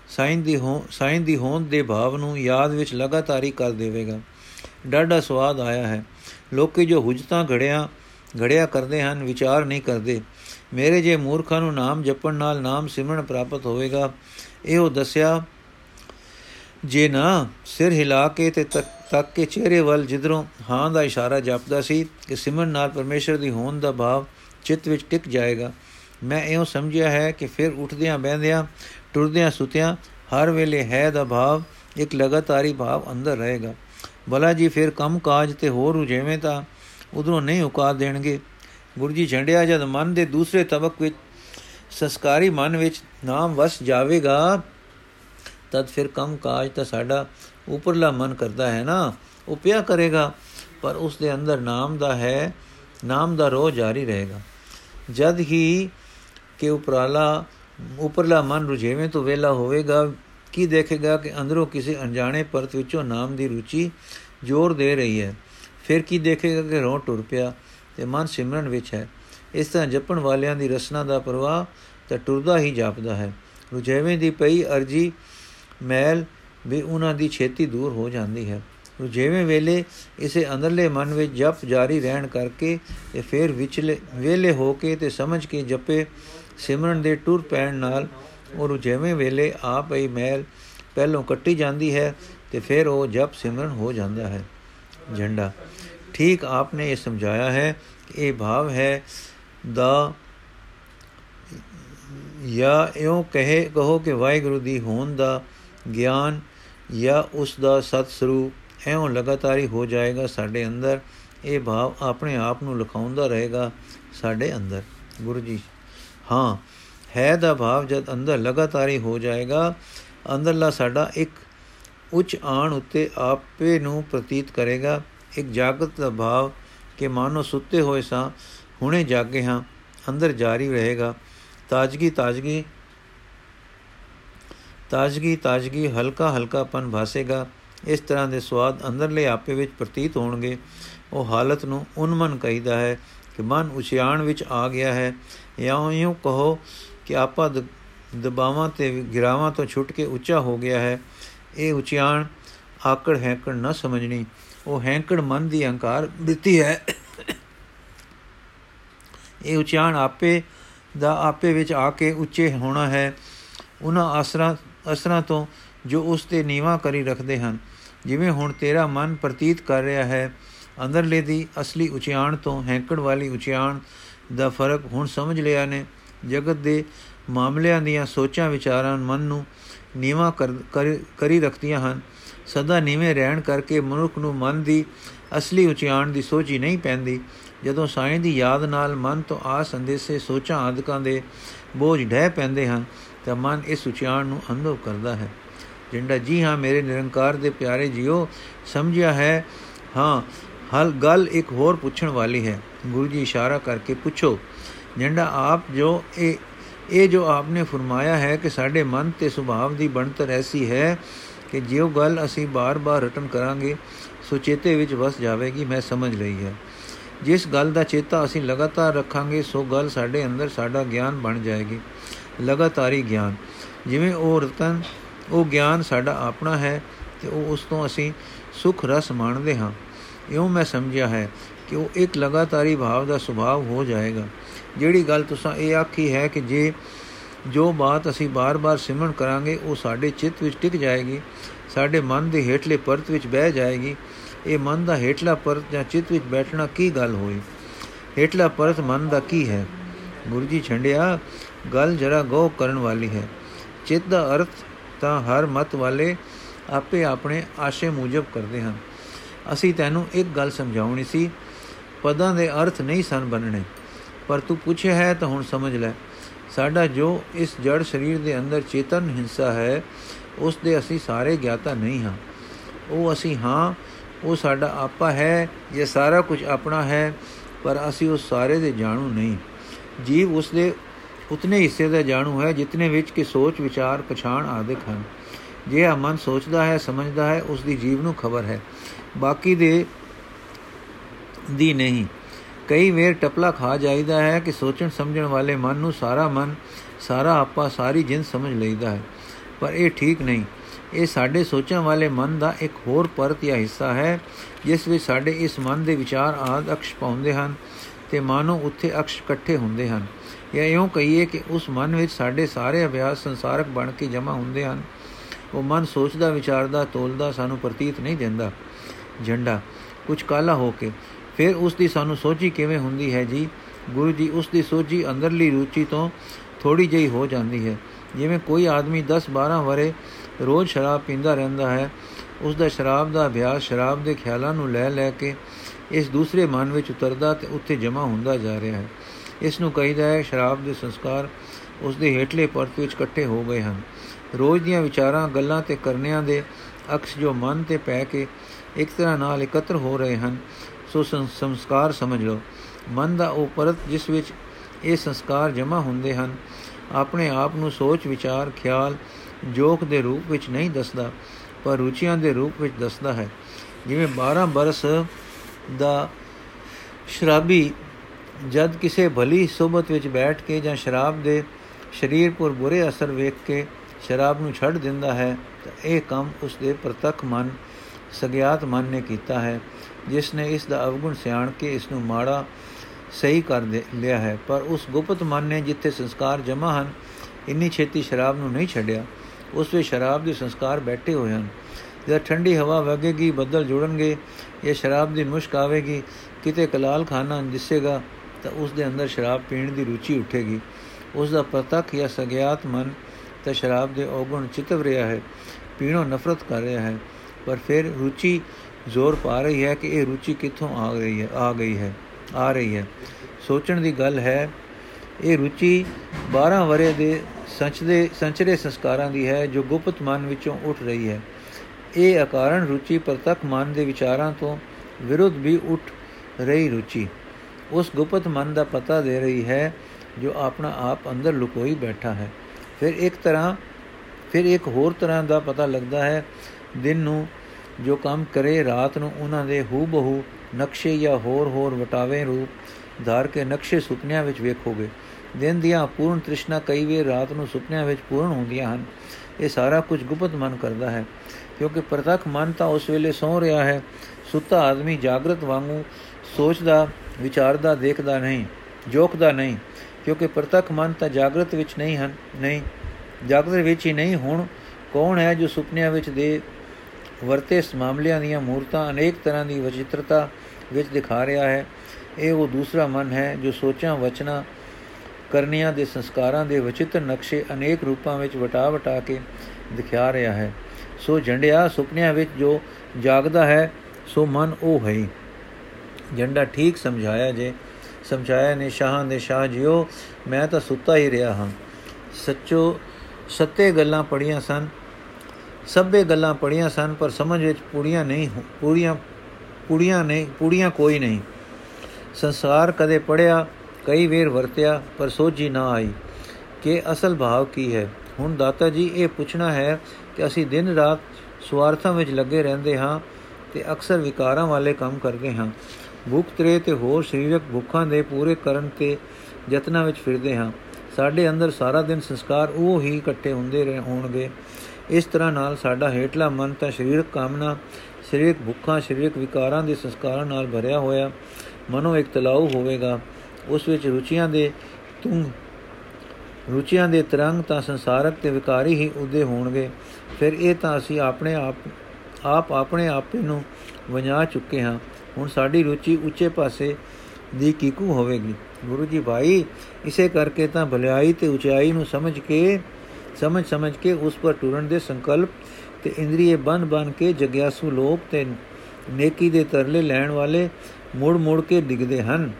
ਸਾਈਂ ਦੀ ਹੋ, ਸਾਈਂ ਦੀ ਹੋਂਦ ਦੇ ਭਾਵ ਨੂੰ ਯਾਦ ਵਿੱਚ ਲਗਾਤਾਰੀ ਕਰ ਦੇਵੇਗਾ। ਡਾਢਾ ਸਵਾਦ ਆਇਆ ਹੈ। ਲੋਕੀ ਜੋ ਹੁਜਤਾਂ ਘੜਿਆ ਘੜਿਆ ਕਰਦੇ ਹਨ, ਵਿਚਾਰ ਨਹੀਂ ਕਰਦੇ। ਮੇਰੇ ਜੇ ਮੂਰਖਾਂ ਨੂੰ ਨਾਮ ਜਪਣ ਨਾਲ ਨਾਮ ਸਿਮਰਨ ਪ੍ਰਾਪਤ ਹੋਵੇਗਾ, ਇਹੋ ਦੱਸਿਆ, ਜੇ ਨਾ ਸਿਰ ਹਿਲਾ ਕੇ ਤੇ ਤੱਕ ਕੇ ਚਿਹਰੇ ਵੱਲ ਜਿੱਧਰੋਂ ਹਾਂ ਦਾ ਇਸ਼ਾਰਾ ਜਪਦਾ ਸੀ, ਕਿ ਸਿਮਰਨ ਨਾਲ ਪਰਮੇਸ਼ਰ ਦੀ ਹੋਂਦ ਦਾ ਭਾਵ ਚਿੱਤ ਵਿੱਚ ਟਿਕ ਜਾਏਗਾ। ਮੈਂ ਇਹੋ ਸਮਝਿਆ ਹੈ ਕਿ ਫਿਰ ਉੱਠਦਿਆਂ ਬਹਿੰਦਿਆਂ, ਟੁਰਦਿਆਂ ਸੁਤਿਆਂ, ਹਰ ਵੇਲੇ ਹੈ ਦਾ ਭਾਵ, ਇੱਕ ਲਗਾਤਾਰੀ ਭਾਵ ਅੰਦਰ ਰਹੇਗਾ। ਬਲਾ ਜੀ ਫਿਰ ਕੰਮ ਕਾਜ ਤੇ ਹੋਰ ਉਜੇਵੇਂ ਤਾਂ ਉਧਰੋਂ ਨਹੀਂ ਉਕਾ ਦੇਣਗੇ। ਗੁਰੂ ਜੀ ਝੰਡਿਆ ਜਦ ਮਨ ਦੇ ਦੂਸਰੇ ਤਬਕ ਵਿੱਚ, ਸੰਸਕਾਰੀ ਮਨ ਵਿੱਚ ਨਾਮ ਵਸ ਜਾਵੇਗਾ, ਤਦ ਫਿਰ ਕੰਮ ਕਾਜ ਤਾਂ ਸਾਡਾ ਉਪਰਲਾ ਮਨ ਕਰਦਾ ਹੈ ਨਾ, ਉਹ ਪਿਆ ਕਰੇਗਾ, ਪਰ ਉਸ ਦੇ ਅੰਦਰ ਨਾਮ ਦਾ ਹੈ, ਨਾਮ ਦਾ ਰੋਹ ਜਾਰੀ ਰਹੇਗਾ। ਜਦ ਹੀ ਕਿ ਉਪਰਾਲਾ, ਉਪਰਲਾ ਮਨ ਰੁਝੇਵੇਂ ਤੋਂ ਵੇਲਾ ਹੋਵੇਗਾ, ਕੀ ਦੇਖੇਗਾ ਕਿ ਅੰਦਰੋਂ ਕਿਸੇ ਅਣਜਾਣੇ ਪਰਤ ਵਿੱਚੋਂ ਨਾਮ ਦੀ ਰੁਚੀ ਜ਼ੋਰ ਦੇ ਰਹੀ ਹੈ? ਫਿਰ ਕੀ ਦੇਖੇਗਾ ਕਿ ਰੋਹ ਟੁਰ ਪਿਆ? ਤੇ ਮਨ ਸਿਮਰਨ ਵਿੱਚ ਹੈ। ਇਸ ਤਰ੍ਹਾਂ ਜਪਣ ਵਾਲਿਆਂ ਦੀ ਰਸਨਾ ਦਾ ਪ੍ਰਵਾਹ ਤਾਂ ਟੁਰਦਾ ਹੀ ਜਾਪਦਾ ਹੈ। ਰੁਝੇਵੇਂ ਦੀ ਪਈ ਅਰਜੀ ਮੈਲ ਵੀ ਉਹਨਾਂ ਦੀ ਛੇਤੀ ਦੂਰ ਹੋ ਜਾਂਦੀ ਹੈ। ਰੁਝੇਵੇਂ ਵੇਲੇ ਇਸੇ ਅੰਦਰਲੇ ਮਨ ਵਿੱਚ ਜਪ ਜਾਰੀ ਰਹਿਣ ਕਰਕੇ ਤੇ ਫਿਰ ਵਿਚਲੇ ਵੇਲੇ ਹੋ ਕੇ ਤੇ ਸਮਝ ਕੇ ਜਪੇ ਸਿਮਰਨ ਦੇ ਟੁਰ ਪੈਣ ਨਾਲ ਉਹ ਰੁਝੇਵੇਂ ਵੇਲੇ ਆਪ ਹੀ ਮੈਲ ਪਹਿਲੋਂ ਕੱਟੀ ਜਾਂਦੀ ਹੈ ਤੇ ਫਿਰ ਉਹ ਜਪ ਸਿਮਰਨ ਹੋ ਜਾਂਦਾ ਹੈ। ਝੰਡਾ ਠੀਕ ਆਪਨੇ ਇਹ ਸਮਝਾਇਆ ਹੈ ਕਿ ਇਹ ਭਾਵ ਹੈ, ਦਾ ਜਾਂ ਇਉਂ ਕਹੇ, ਕਹੋ ਕਿ ਵਾਹਿਗੁਰੂ ਦੀ ਹੋਣ ਦਾ ਗਿਆਨ ਜਾਂ ਉਸ ਦਾ ਸਤ ਸਰੂਪ ਐਉਂ ਲਗਾਤਾਰੀ ਹੋ ਜਾਏਗਾ ਸਾਡੇ ਅੰਦਰ, ਇਹ ਭਾਵ ਆਪਣੇ ਆਪ ਨੂੰ ਲਿਖਾਉਂਦਾ ਰਹੇਗਾ ਸਾਡੇ ਅੰਦਰ। ਗੁਰੂ ਜੀ, ਹਾਂ, ਹੈ ਦਾ ਭਾਵ ਜਦ ਅੰਦਰ ਲਗਾਤਾਰੀ ਹੋ ਜਾਏਗਾ, ਅੰਦਰਲਾ ਸਾਡਾ ਇੱਕ ਉੱਚ ਆਣ ਉੱਤੇ ਆਪੇ ਨੂੰ ਪ੍ਰਤੀਤ ਕਰੇਗਾ ਇੱਕ ਜਾਗਤ ਦਾ ਭਾਵ ਕਿ ਮਾਨੋ ਸੁੱਤੇ ਹੋਏ ਸਾਂ, ਹੁਣੇ ਜਾਗੇ ਹਾਂ, ਅੰਦਰ ਜਾਰੀ ਰਹੇਗਾ। ਤਾਜ਼ਗੀ ਤਾਜ਼ਗੀ ਤਾਜ਼ਗੀ ਤਾਜ਼ਗੀ, ਹਲਕਾ, ਹਲਕਾਪਨ ਭਾਸੇਗਾ। ਇਸ ਤਰ੍ਹਾਂ ਦੇ ਸਵਾਦ ਅੰਦਰਲੇ ਆਪੇ ਵਿੱਚ ਪ੍ਰਤੀਤ ਹੋਣਗੇ। ਉਹ ਹਾਲਤ ਨੂੰ ਉਨਮਨ ਕਹੀਦਾ ਹੈ ਕਿ ਮਨ ਉਚਿਆਣ ਵਿੱਚ ਆ ਗਿਆ ਹੈ। ਜਾਂ ਇਉਂ ਕਹੋ ਕਿ ਆਪਾ ਦਬਾਵਾਂ ਤੇ ਗਿਰਾਵਾਂ ਤੋਂ ਛੁੱਟ ਕੇ ਉੱਚਾ ਹੋ ਗਿਆ ਹੈ। ਇਹ ਉਚਿਆਣ ਆਕੜ ਹੈਕੜ ਨਾ ਸਮਝਣੀ। ਉਹ ਹੈਂਕੜ ਮਨ ਦੀ ਅਹੰਕਾਰ ਬ੍ਰਿਤੀ ਹੈ। ਇਹ ਉਚਾਣ ਆਪੇ ਦਾ ਆਪੇ ਵਿੱਚ ਆ ਕੇ ਉੱਚੇ ਹੋਣਾ ਹੈ। ਉਹਨਾਂ ਆਸਰਾ ਅਸਰਾਂ ਤੋਂ ਜੋ ਉਸ ਤੇ ਨੀਵਾ ਕਰੀ ਰੱਖਦੇ ਹਨ। ਜਿਵੇਂ ਹੁਣ ਤੇਰਾ ਮਨ ਪ੍ਰਤੀਤ ਕਰ ਰਿਹਾ ਹੈ, ਅੰਦਰਲੇ ਦੀ ਅਸਲੀ ਉਚਿਆਣ ਤੋਂ ਹੈਂਕੜ ਵਾਲੀ ਉਚਿਆਣ ਦਾ ਫ਼ਰਕ ਹੁਣ ਸਮਝ ਲਿਆ ਨੇ। ਜਗਤ ਦੇ ਮਾਮਲਿਆਂ ਦੀਆਂ ਸੋਚਾਂ ਵਿਚਾਰਾਂ ਮਨ ਨੂੰ ਨੀਵਾ ਕਰੀ ਰੱਖਦੀਆਂ ਹਨ। ਸਦਾ ਨੀਵੇਂ ਰਹਿਣ ਕਰਕੇ ਮਨੁੱਖ ਨੂੰ ਮਨ ਦੀ ਅਸਲੀ ਉਚਿਆਣ ਦੀ ਸੋਚੀ ਨਹੀਂ ਪੈਂਦੀ। ਜਦੋਂ ਸਾਈਂ ਦੀ ਯਾਦ ਨਾਲ ਮਨ ਤੋਂ ਆ ਸੰਦੇਸੇ, ਸੋਚਾਂ ਆਦਿਕਾਂ ਦੇ ਬੋਝ ਢਹਿ ਪੈਂਦੇ ਹਨ, ਤਾਂ ਮਨ ਇਸ ਉਚਿਆਣ ਨੂੰ ਅਨੁਭਵ ਕਰਦਾ ਹੈ। ਜਿੰਦਾ, ਜੀ ਹਾਂ, ਮੇਰੇ ਨਿਰੰਕਾਰ ਦੇ ਪਿਆਰੇ ਜੀਓ, ਸਮਝਿਆ ਹੈ, ਹਾਂ, ਹਲ, ਗੱਲ ਇੱਕ ਹੋਰ ਪੁੱਛਣ ਵਾਲੀ ਹੈ। ਗੁਰੂ ਜੀ ਇਸ਼ਾਰਾ ਕਰਕੇ ਪੁੱਛੋ, ਜਿੰਦਾ, ਆਪ ਜੋ ਇਹ ਇਹ ਜੋ ਆਪਨੇ ਫਰਮਾਇਆ ਹੈ ਕਿ ਸਾਡੇ ਮਨ ਤੇ ਸੁਭਾਵ ਦੀ ਬਣਤਰ ਐਸੀ ਹੈ ਕਿ ਜਿਉ ਗੱਲ ਅਸੀਂ ਬਾਰ-ਬਾਰ ਰਟਨ ਕਰਾਂਗੇ, ਸੋ ਚੇਤੇ ਵਿੱਚ ਵਸ ਜਾਵੇਗੀ, ਮੈਂ ਸਮਝ ਲਈ ਹੈ। ਜਿਸ ਗੱਲ ਦਾ ਚੇਤਾ ਅਸੀਂ ਲਗਾਤਾਰ ਰੱਖਾਂਗੇ, ਸੋ ਗੱਲ ਸਾਡੇ ਅੰਦਰ ਸਾਡਾ ਗਿਆਨ ਬਣ ਜਾਏਗੀ। ਲਗਾਤਾਰੀ ਗਿਆਨ। ਜਿਵੇਂ ਉਹ ਰਤਨ, ਉਹ ਗਿਆਨ ਸਾਡਾ ਆਪਣਾ ਹੈ, ਤੇ ਉਹ ਉਸ ਤੋਂ ਅਸੀਂ ਸੁਖ ਰਸ ਮਾਣਦੇ ਹਾਂ। ਇਉਂ ਮੈਂ ਸਮਝਿਆ ਹੈ ਕਿ ਉਹ ਇੱਕ ਲਗਾਤਾਰੀ ਭਾਵ ਦਾ ਸੁਭਾਅ ਹੋ ਜਾਏਗਾ। ਜਿਹੜੀ ਗੱਲ ਤੁਸੀਂ ਇਹ ਆਖੀ ਹੈ ਕਿ ਜੇ ਜੋ ਬਾਤ ਅਸੀਂ ਬਾਰ-ਬਾਰ ਸਿਮਰਨ ਕਰਾਂਗੇ, ਉਹ ਸਾਡੇ ਚਿੱਤ ਵਿੱਚ ਟਿਕ ਜਾਏਗੀ, ਸਾਡੇ ਮਨ ਦੇ ਹੇਠਲੇ ਪਰਤ ਵਿੱਚ ਬਹਿ ਜਾਏਗੀ। ਇਹ ਮਨ ਦਾ ਹੇਠਲਾ ਪਰਤ ਜਾਂ ਚਿੱਤ ਵਿੱਚ ਬੈਠਣਾ ਕੀ ਗੱਲ ਹੋਈ? ਹੇਠਲਾ ਪਰਤ ਮਨ ਦਾ ਕੀ ਹੈ? ਗੁਰੂ ਜੀ ਛੰਡਿਆ, ਗੱਲ ਜਰਾ ਗੋ ਕਰਨ ਵਾਲੀ ਹੈ। ਚਿੱਤ ਦਾ ਅਰਥ ਤਾਂ ਹਰ ਮਤ ਵਾਲੇ ਆਪੇ ਆਪਣੇ ਆਸ਼ੇ ਮੁਜਬ ਕਰਦੇ ਹਨ। ਅਸੀਂ ਤੈਨੂੰ ਇੱਕ ਗੱਲ ਸਮਝਾਉਣੀ ਸੀ, ਪਦਾਂ ਦੇ ਅਰਥ ਨਹੀਂ ਸਨ ਬਣਨੇ ਪਰ ਤੂੰ ਪੁੱਛਿਆ ਹੈ ਤਾਂ ਹੁਣ ਸਮਝ ਲੈ। ਸਾਡਾ ਜੋ ਇਸ ਜੜ ਸਰੀਰ ਦੇ ਅੰਦਰ ਚੇਤਨ ਹਿੰਸਾ ਹੈ, ਉਸ ਦੇ ਅਸੀਂ ਸਾਰੇ ਗਿਆਤਾ ਨਹੀਂ ਹਾਂ। ਉਹ ਅਸੀਂ ਹਾਂ, ਉਹ ਸਾਡਾ ਆਪਾ ਹੈ, ਇਹ ਸਾਰਾ ਕੁਝ ਆਪਣਾ ਹੈ, ਪਰ ਅਸੀਂ ਉਸ ਸਾਰੇ ਦੇ ਜਾਣੂ ਨਹੀਂ। ਜੀਵ ਉਸ ਦੇ ਉਤਨੇ ਹਿੱਸੇ ਦਾ ਜਾਣੂ ਹੈ, ਜਿਤਨੇ ਵਿੱਚ ਕਿ ਸੋਚ, ਵਿਚਾਰ, ਪਛਾਣ ਆਦਿਕ ਹਨ। ਜੇ ਆ ਮਨ ਸੋਚਦਾ ਹੈ, ਸਮਝਦਾ ਹੈ, ਉਸ ਦੀ ਜੀਵ ਨੂੰ ਖਬਰ ਹੈ। ਬਾਕੀ ਦੇ ਦੀ ਨਹੀਂ। ਕਈ ਵੇਰ ਟਪਲਾ ਖਾ ਜਾਈਦਾ ਹੈ ਕਿ ਸੋਚਣ ਸਮਝਣ ਵਾਲੇ ਮਨ ਨੂੰ ਸਾਰਾ ਮਨ, ਸਾਰਾ ਆਪਾ, ਸਾਰੀ ਜਿੰਦ ਸਮਝ ਲਈਦਾ ਹੈ। ਪਰ ਇਹ ਠੀਕ ਨਹੀਂ। ਇਹ ਸਾਡੇ ਸੋਚਣ ਵਾਲੇ ਮਨ ਦਾ ਇੱਕ ਹੋਰ ਪਰਤ ਜਾਂ ਹਿੱਸਾ ਹੈ, ਜਿਸ ਵਿੱਚ ਸਾਡੇ ਇਸ ਮਨ ਦੇ ਵਿਚਾਰ ਆਦ ਅਕਸ਼ ਪਾਉਂਦੇ ਹਨ ਤੇ ਮਾਨੋ ਉੱਥੇ ਅਕਸ਼ ਇਕੱਠੇ ਹੁੰਦੇ ਹਨ। ਜਾਂ ਇਉਂ ਕਹੀਏ ਕਿ ਉਸ ਮਨ ਵਿੱਚ ਸਾਡੇ ਸਾਰੇ ਅਭਿਆਸ ਸੰਸਾਰਕ ਬਣ ਕੇ ਜਮਾ ਹੁੰਦੇ ਹਨ। ਉਹ ਮਨ ਸੋਚਦਾ, ਵਿਚਾਰਦਾ, ਤੋਲਦਾ ਸਾਨੂੰ ਪ੍ਰਤੀਤ ਨਹੀਂ ਦਿੰਦਾ। ਝੰਡਾ, ਕੁਝ ਕਾਲਾ ਹੋ ਕੇ ਫਿਰ ਉਸ ਦੀ ਸਾਨੂੰ ਸੋਚੀ ਕਿਵੇਂ ਹੁੰਦੀ ਹੈ ਜੀ? ਗੁਰੂ ਜੀ ਉਸ ਦੀ ਸੋਚੀ ਅੰਦਰਲੀ ਰੁਚੀ ਤੋਂ ਥੋੜੀ ਜਿਹੀ ਹੋ ਜਾਂਦੀ ਹੈ। ਜਿਵੇਂ ਕੋਈ ਆਦਮੀ 10-12 ਵਰੇ ਰੋਜ਼ ਸ਼ਰਾਬ ਪੀਂਦਾ ਰਹਿੰਦਾ ਹੈ ਉਸ ਦਾ ਸ਼ਰਾਬ ਦਾ ਅਭਿਆਸ ਸ਼ਰਾਬ ਦੇ ਖਿਆਲਾਂ ਨੂੰ ਲੈ ਲੈ ਕੇ ਇਸ ਦੂਸਰੇ ਮਨ ਵਿੱਚ ਉਤਰਦਾ ਤੇ ਉੱਥੇ ਜਮਾ ਹੁੰਦਾ ਜਾ ਰਿਹਾ ਹੈ। ਇਸ ਨੂੰ ਕਹੀਦਾ ਹੈ ਸ਼ਰਾਬ ਦੇ ਸੰਸਕਾਰ ਉਸ ਦੇ ਹੇਠਲੇ ਪਰਤ ਵਿੱਚ ਇਕੱਠੇ ਹੋ ਗਏ ਹਨ। ਰੋਜ਼ ਦੀਆਂ ਵਿਚਾਰਾਂ, ਗੱਲਾਂ ਤੇ ਕਰਨਿਆਂ ਦੇ ਅਕਸ਼ ਜੋ ਮਨ ਤੇ ਪੈ ਕੇ ਇੱਕ ਤਰ੍ਹਾਂ ਨਾਲ ਇਕੱਤਰ ਹੋ ਰਹੇ ਹਨ ਸੋ ਸੰਸਕਾਰ ਸਮਝ ਲਓ। ਮਨ ਦਾ ਉਹ ਪਰਤ ਜਿਸ ਵਿੱਚ ਇਹ ਸੰਸਕਾਰ ਜਮਾ ਹੁੰਦੇ ਹਨ, ਆਪਣੇ ਆਪ ਨੂੰ ਸੋਚ, ਵਿਚਾਰ, ਖਿਆਲ, ਜੋਖ ਦੇ ਰੂਪ ਵਿੱਚ ਨਹੀਂ ਦੱਸਦਾ, ਪਰ ਰੁਚੀਆਂ ਦੇ ਰੂਪ ਵਿੱਚ ਦੱਸਦਾ ਹੈ। ਜਿਵੇਂ 12 ਬਰਸ ਦਾ ਸ਼ਰਾਬੀ ਜਦ ਕਿਸੇ ਭਲੀ ਸੋਬਤ ਵਿੱਚ ਬੈਠ ਕੇ ਜਾਂ ਸ਼ਰਾਬ ਦੇ ਸਰੀਰ ਪਰ ਬੁਰੇ ਅਸਰ ਵੇਖ ਕੇ ਸ਼ਰਾਬ ਨੂੰ ਛੱਡ ਦਿੰਦਾ ਹੈ, ਤਾਂ ਇਹ ਕੰਮ ਉਸ ਦੇ ਪ੍ਰਤੱਖ ਮਨ, ਸਗਿਆਤ ਮਨ ਨੇ ਕੀਤਾ ਹੈ। ਜਿਸ ਨੇ ਇਸ ਦਾ ਅਵਗੁਣ ਸਿਆਣ ਕੇ ਇਸ ਨੂੰ ਮਾੜਾ ਸਹੀ ਕਰ ਲਿਆ ਹੈ। ਪਰ ਉਸ ਗੁਪਤ ਮਨ ਨੇ ਜਿੱਥੇ ਸੰਸਕਾਰ ਜਮਾ ਹਨ, ਇੰਨੀ ਛੇਤੀ ਸ਼ਰਾਬ ਨੂੰ ਨਹੀਂ ਛੱਡਿਆ। ਉਸ ਵਿੱਚ ਸ਼ਰਾਬ ਦੇ ਸੰਸਕਾਰ ਬੈਠੇ ਹੋਏ ਹਨ। ਜਦ ਠੰਡੀ ਹਵਾ ਵਗੇਗੀ, ਬੱਦਲ ਜੁੜਨਗੇ ਇਹ ਸ਼ਰਾਬ ਦੀ ਮੁਸ਼ਕ ਆਵੇਗੀ, ਕਿਤੇ ਕਲਾਲ ਖਾਨਾ ਦਿਸੇਗਾ, ਤਾਂ ਉਸ ਦੇ ਅੰਦਰ ਸ਼ਰਾਬ ਪੀਣ ਦੀ ਰੁਚੀ ਉੱਠੇਗੀ। ਉਸ ਦਾ ਪ੍ਰਤੱਖ ਜਾਂ ਸਗਿਆਤ ਮਨ ਤਾਂ ਸ਼ਰਾਬ ਦੇ ਔਗਣ ਚਿਤਵ ਰਿਹਾ ਹੈ, ਪੀਣੋਂ ਨਫ਼ਰਤ ਕਰ ਰਿਹਾ ਹੈ। ਪਰ ਫਿਰ ਰੁਚੀ ਜ਼ੋਰ ਪਾ ਰਹੀ ਹੈ ਕਿ ਇਹ ਰੁਚੀ ਕਿੱਥੋਂ ਆ ਰਹੀ ਹੈ, ਆ ਗਈ ਹੈ, ਆ ਰਹੀ ਹੈ। ਸੋਚਣ ਦੀ ਗੱਲ ਹੈ, ਇਹ ਰੁਚੀ 12 ਵਰੇ ਦੇ ਸੰਚਦੇ ਸੰਚਰੇ ਸੰਸਕਾਰਾਂ ਦੀ ਹੈ ਜੋ ਗੁਪਤ ਮਨ ਵਿੱਚੋਂ ਉੱਠ ਰਹੀ ਹੈ। ਇਹ ਅਕਾਰਨ ਰੁਚੀ ਪ੍ਰਤੱਖ ਮਨ ਦੇ ਵਿਚਾਰਾਂ ਤੋਂ ਵਿਰੁੱਧ ਵੀ ਉੱਠ ਰਹੀ ਰੁਚੀ। ਉਸ ਗੁਪਤ ਮਨ ਦਾ ਪਤਾ ਦੇ ਰਹੀ ਹੈ ਜੋ ਆਪਣਾ ਆਪ ਅੰਦਰ ਲੁਕੋਈ ਬੈਠਾ ਹੈ। ਫਿਰ ਇੱਕ ਤਰ੍ਹਾਂ, ਫਿਰ ਇੱਕ ਹੋਰ ਤਰ੍ਹਾਂ ਦਾ ਪਤਾ ਲੱਗਦਾ ਹੈ, ਦਿਨ ਨੂੰ ਜੋ ਕੰਮ ਕਰੇ, ਰਾਤ ਨੂੰ ਉਹਨਾਂ ਦੇ ਹੂ ਬਹੂ ਨਕਸ਼ੇ ਜਾਂ ਹੋਰ ਹੋਰ ਵਟਾਵੇ ਰੂਪ ਧਾਰ ਕੇ ਨਕਸ਼ੇ ਸੁਪਨਿਆਂ ਵਿੱਚ ਵੇਖੋਗੇ। ਦਿਨ ਦੀਆਂ ਪੂਰਨ ਤ੍ਰਿਸ਼ਨਾ ਕਈ ਵੇ ਰਾਤ ਨੂੰ ਸੁਪਨਿਆਂ ਵਿੱਚ ਪੂਰਨ ਹੁੰਦੀਆਂ ਹਨ। ਇਹ ਸਾਰਾ ਕੁਝ ਗੁਪਤ ਮਨ ਕਰਦਾ ਹੈ, ਕਿਉਂਕਿ ਪ੍ਰਤੱਖ ਮਨ ਤਾਂ ਉਸ ਵੇਲੇ ਸੌ ਰਿਹਾ ਹੈ। ਸੁੱਤਾ ਆਦਮੀ ਜਾਗਰਤ ਵਾਂਗੂ ਸੋਚਦਾ, ਵਿਚਾਰਦਾ, ਦੇਖਦਾ ਨਹੀਂ, ਜੋਖਦਾ ਨਹੀਂ, ਕਿਉਂਕਿ ਪ੍ਰਤੱਖ ਮਨ ਤਾਂ ਜਾਗਰਤ ਵਿੱਚ ਨਹੀਂ ਹਨ, ਨਹੀਂ, ਜਾਗਰਤ ਵਿੱਚ ਹੀ ਨਹੀਂ, ਹੁਣ ਕੌਣ ਹੈ ਜੋ ਸੁਪਨਿਆਂ ਵਿੱਚ ਦੇ ਵਰਤੇ ਮਾਮਲਿਆਂ ਦੀਆਂ ਮੂਰਤਾਂ ਅਨੇਕ ਤਰ੍ਹਾਂ ਦੀ ਵਿਚਿਤਰਤਾ ਵਿੱਚ ਦਿਖਾ ਰਿਹਾ ਹੈ। ਇਹ ਉਹ ਦੂਸਰਾ ਮਨ ਹੈ ਜੋ ਸੋਚਾਂ, ਵਚਨਾਂ, ਕਰਨੀਆਂ ਦੇ ਸੰਸਕਾਰਾਂ ਦੇ ਵਿਚਿਤਰ ਨਕਸ਼ੇ ਅਨੇਕ ਰੂਪਾਂ ਵਿੱਚ ਵਟਾ ਵਟਾ ਕੇ ਦਿਖਾ ਰਿਹਾ ਹੈ। ਸੋ ਝੰਡਿਆ ਸੁਪਨਿਆਂ ਵਿੱਚ ਜੋ ਜਾਗਦਾ ਹੈ, ਸੋ ਮਨ ਉਹ ਹੈ। ਝੰਡਾ ਠੀਕ ਸਮਝਾਇਆ ਜੇ, ਸਮਝਾਇਆ ਨੇ, ਸ਼ਾਹਾਂ ਦੇ ਸ਼ਾਹ ਜਿਓ, ਮੈਂ ਤਾਂ ਸੁੱਤਾ ਹੀ ਰਿਹਾ ਹਾਂ। ਸੱਚੋ, ਸੱਤੇ ਗੱਲਾਂ ਪੜੀਆਂ ਸਨ ਸਭੇ ਗੱਲਾਂ ਪੜੀਆਂ ਸਨ, ਪਰ ਸਮਝ ਵਿੱਚ ਪੂਰੀਆਂ ਨਹੀਂ ਪੂਰੀਆਂ ਪੂਰੀਆਂ ਨਹੀਂ ਪੂਰੀਆਂ ਕੋਈ ਨਹੀਂ। ਸੰਸਾਰ ਕਦੇ ਪੜਿਆ ਕਈ ਵੇਰ ਵਰਤਿਆ, ਪਰ ਸੋਝੀ ਨਾ ਆਈ। ਕਿ ਅਸਲ ਭਾਵ ਕੀ ਹੈ? ਹੁਣ ਦਾਤਾ ਜੀ ਇਹ ਪੁੱਛਣਾ ਹੈ ਕਿ ਅਸੀਂ ਦਿਨ ਰਾਤ ਸਵਾਰਥਾਂ ਵਿੱਚ ਲੱਗੇ ਰਹਿੰਦੇ ਹਾਂ ਤੇ ਅਕਸਰ ਵਿਕਾਰਾਂ ਵਾਲੇ ਕੰਮ ਕਰਦੇ ਹਾਂ। ਭੁੱਖ ਤਰੇ ਤੇ ਹੋਰ ਸਰੀਰਕ ਭੁੱਖਾਂ ਦੇ ਪੂਰੇ ਕਰਨ ਤੇ ਯਤਨਾਂ ਵਿੱਚ ਫਿਰਦੇ ਹਾਂ। ਸਾਡੇ ਅੰਦਰ ਸਾਰਾ ਦਿਨ ਸੰਸਕਾਰ ਉਹ ਹੀ ਇਕੱਠੇ ਹੁੰਦੇ ਰਹੇ, ਹੋਣਗੇ। ਇਸ ਤਰ੍ਹਾਂ ਨਾਲ ਸਾਡਾ ਹੇਠਲਾ ਮਨ ਤਾਂ ਸਰੀਰਕ ਕਾਮਨਾ, ਸਰੀਰਕ ਭੁੱਖਾਂ, ਸਰੀਰਕ ਵਿਕਾਰਾਂ ਦੇ ਸੰਸਕਾਰਾਂ ਨਾਲ ਭਰਿਆ ਹੋਇਆ, ਮਨੋ ਇੱਕ ਤਲਾਉ ਹੋਵੇਗਾ। ਉਸ ਵਿੱਚ ਰੁਚੀਆਂ ਦੇ ਤੁੰਗ, ਰੁਚੀਆਂ ਦੇ ਤਰੰਗ ਤਾਂ ਸੰਸਾਰਕ ਤੇ ਵਿਕਾਰੀ ਹੀ ਉਦੇ ਹੋਣਗੇ। ਫਿਰ ਇਹ ਤਾਂ ਅਸੀਂ ਆਪਣੇ ਆਪ ਆਪ ਆਪਣੇ ਆਪੇ ਨੂੰ ਵਜਾ ਚੁੱਕੇ ਹਾਂ। ਹੁਣ ਸਾਡੀ ਰੁਚੀ ਉੱਚੇ ਪਾਸੇ ਦੀ ਕੀਕੂ ਹੋਵੇਗੀ। ਗੁਰੂ ਜੀ ਭਾਈ, ਇਸੇ ਕਰਕੇ ਤਾਂ ਭਲਾਈ ਤੇ ਉਚਾਈ ਨੂੰ ਸਮਝ ਕੇ ਸਮਝ ਸਮਝ ਕੇ ਉਸ ਪਰ ਟੁਰਨ ਦੇ ਸੰਕਲਪ ਤੇ ਇੰਦਰੀਏ ਬਨ ਬਨ ਕੇ ਜਗਿਆਸੂ ਲੋਕ ਤੇ ਨੇਕੀ ਦੇ ਤਰਲੇ ਲੈਣ ਵਾਲੇ ਮੁੜ ਮੁੜ ਕੇ ਡਿੱਗਦੇ ਹਨ।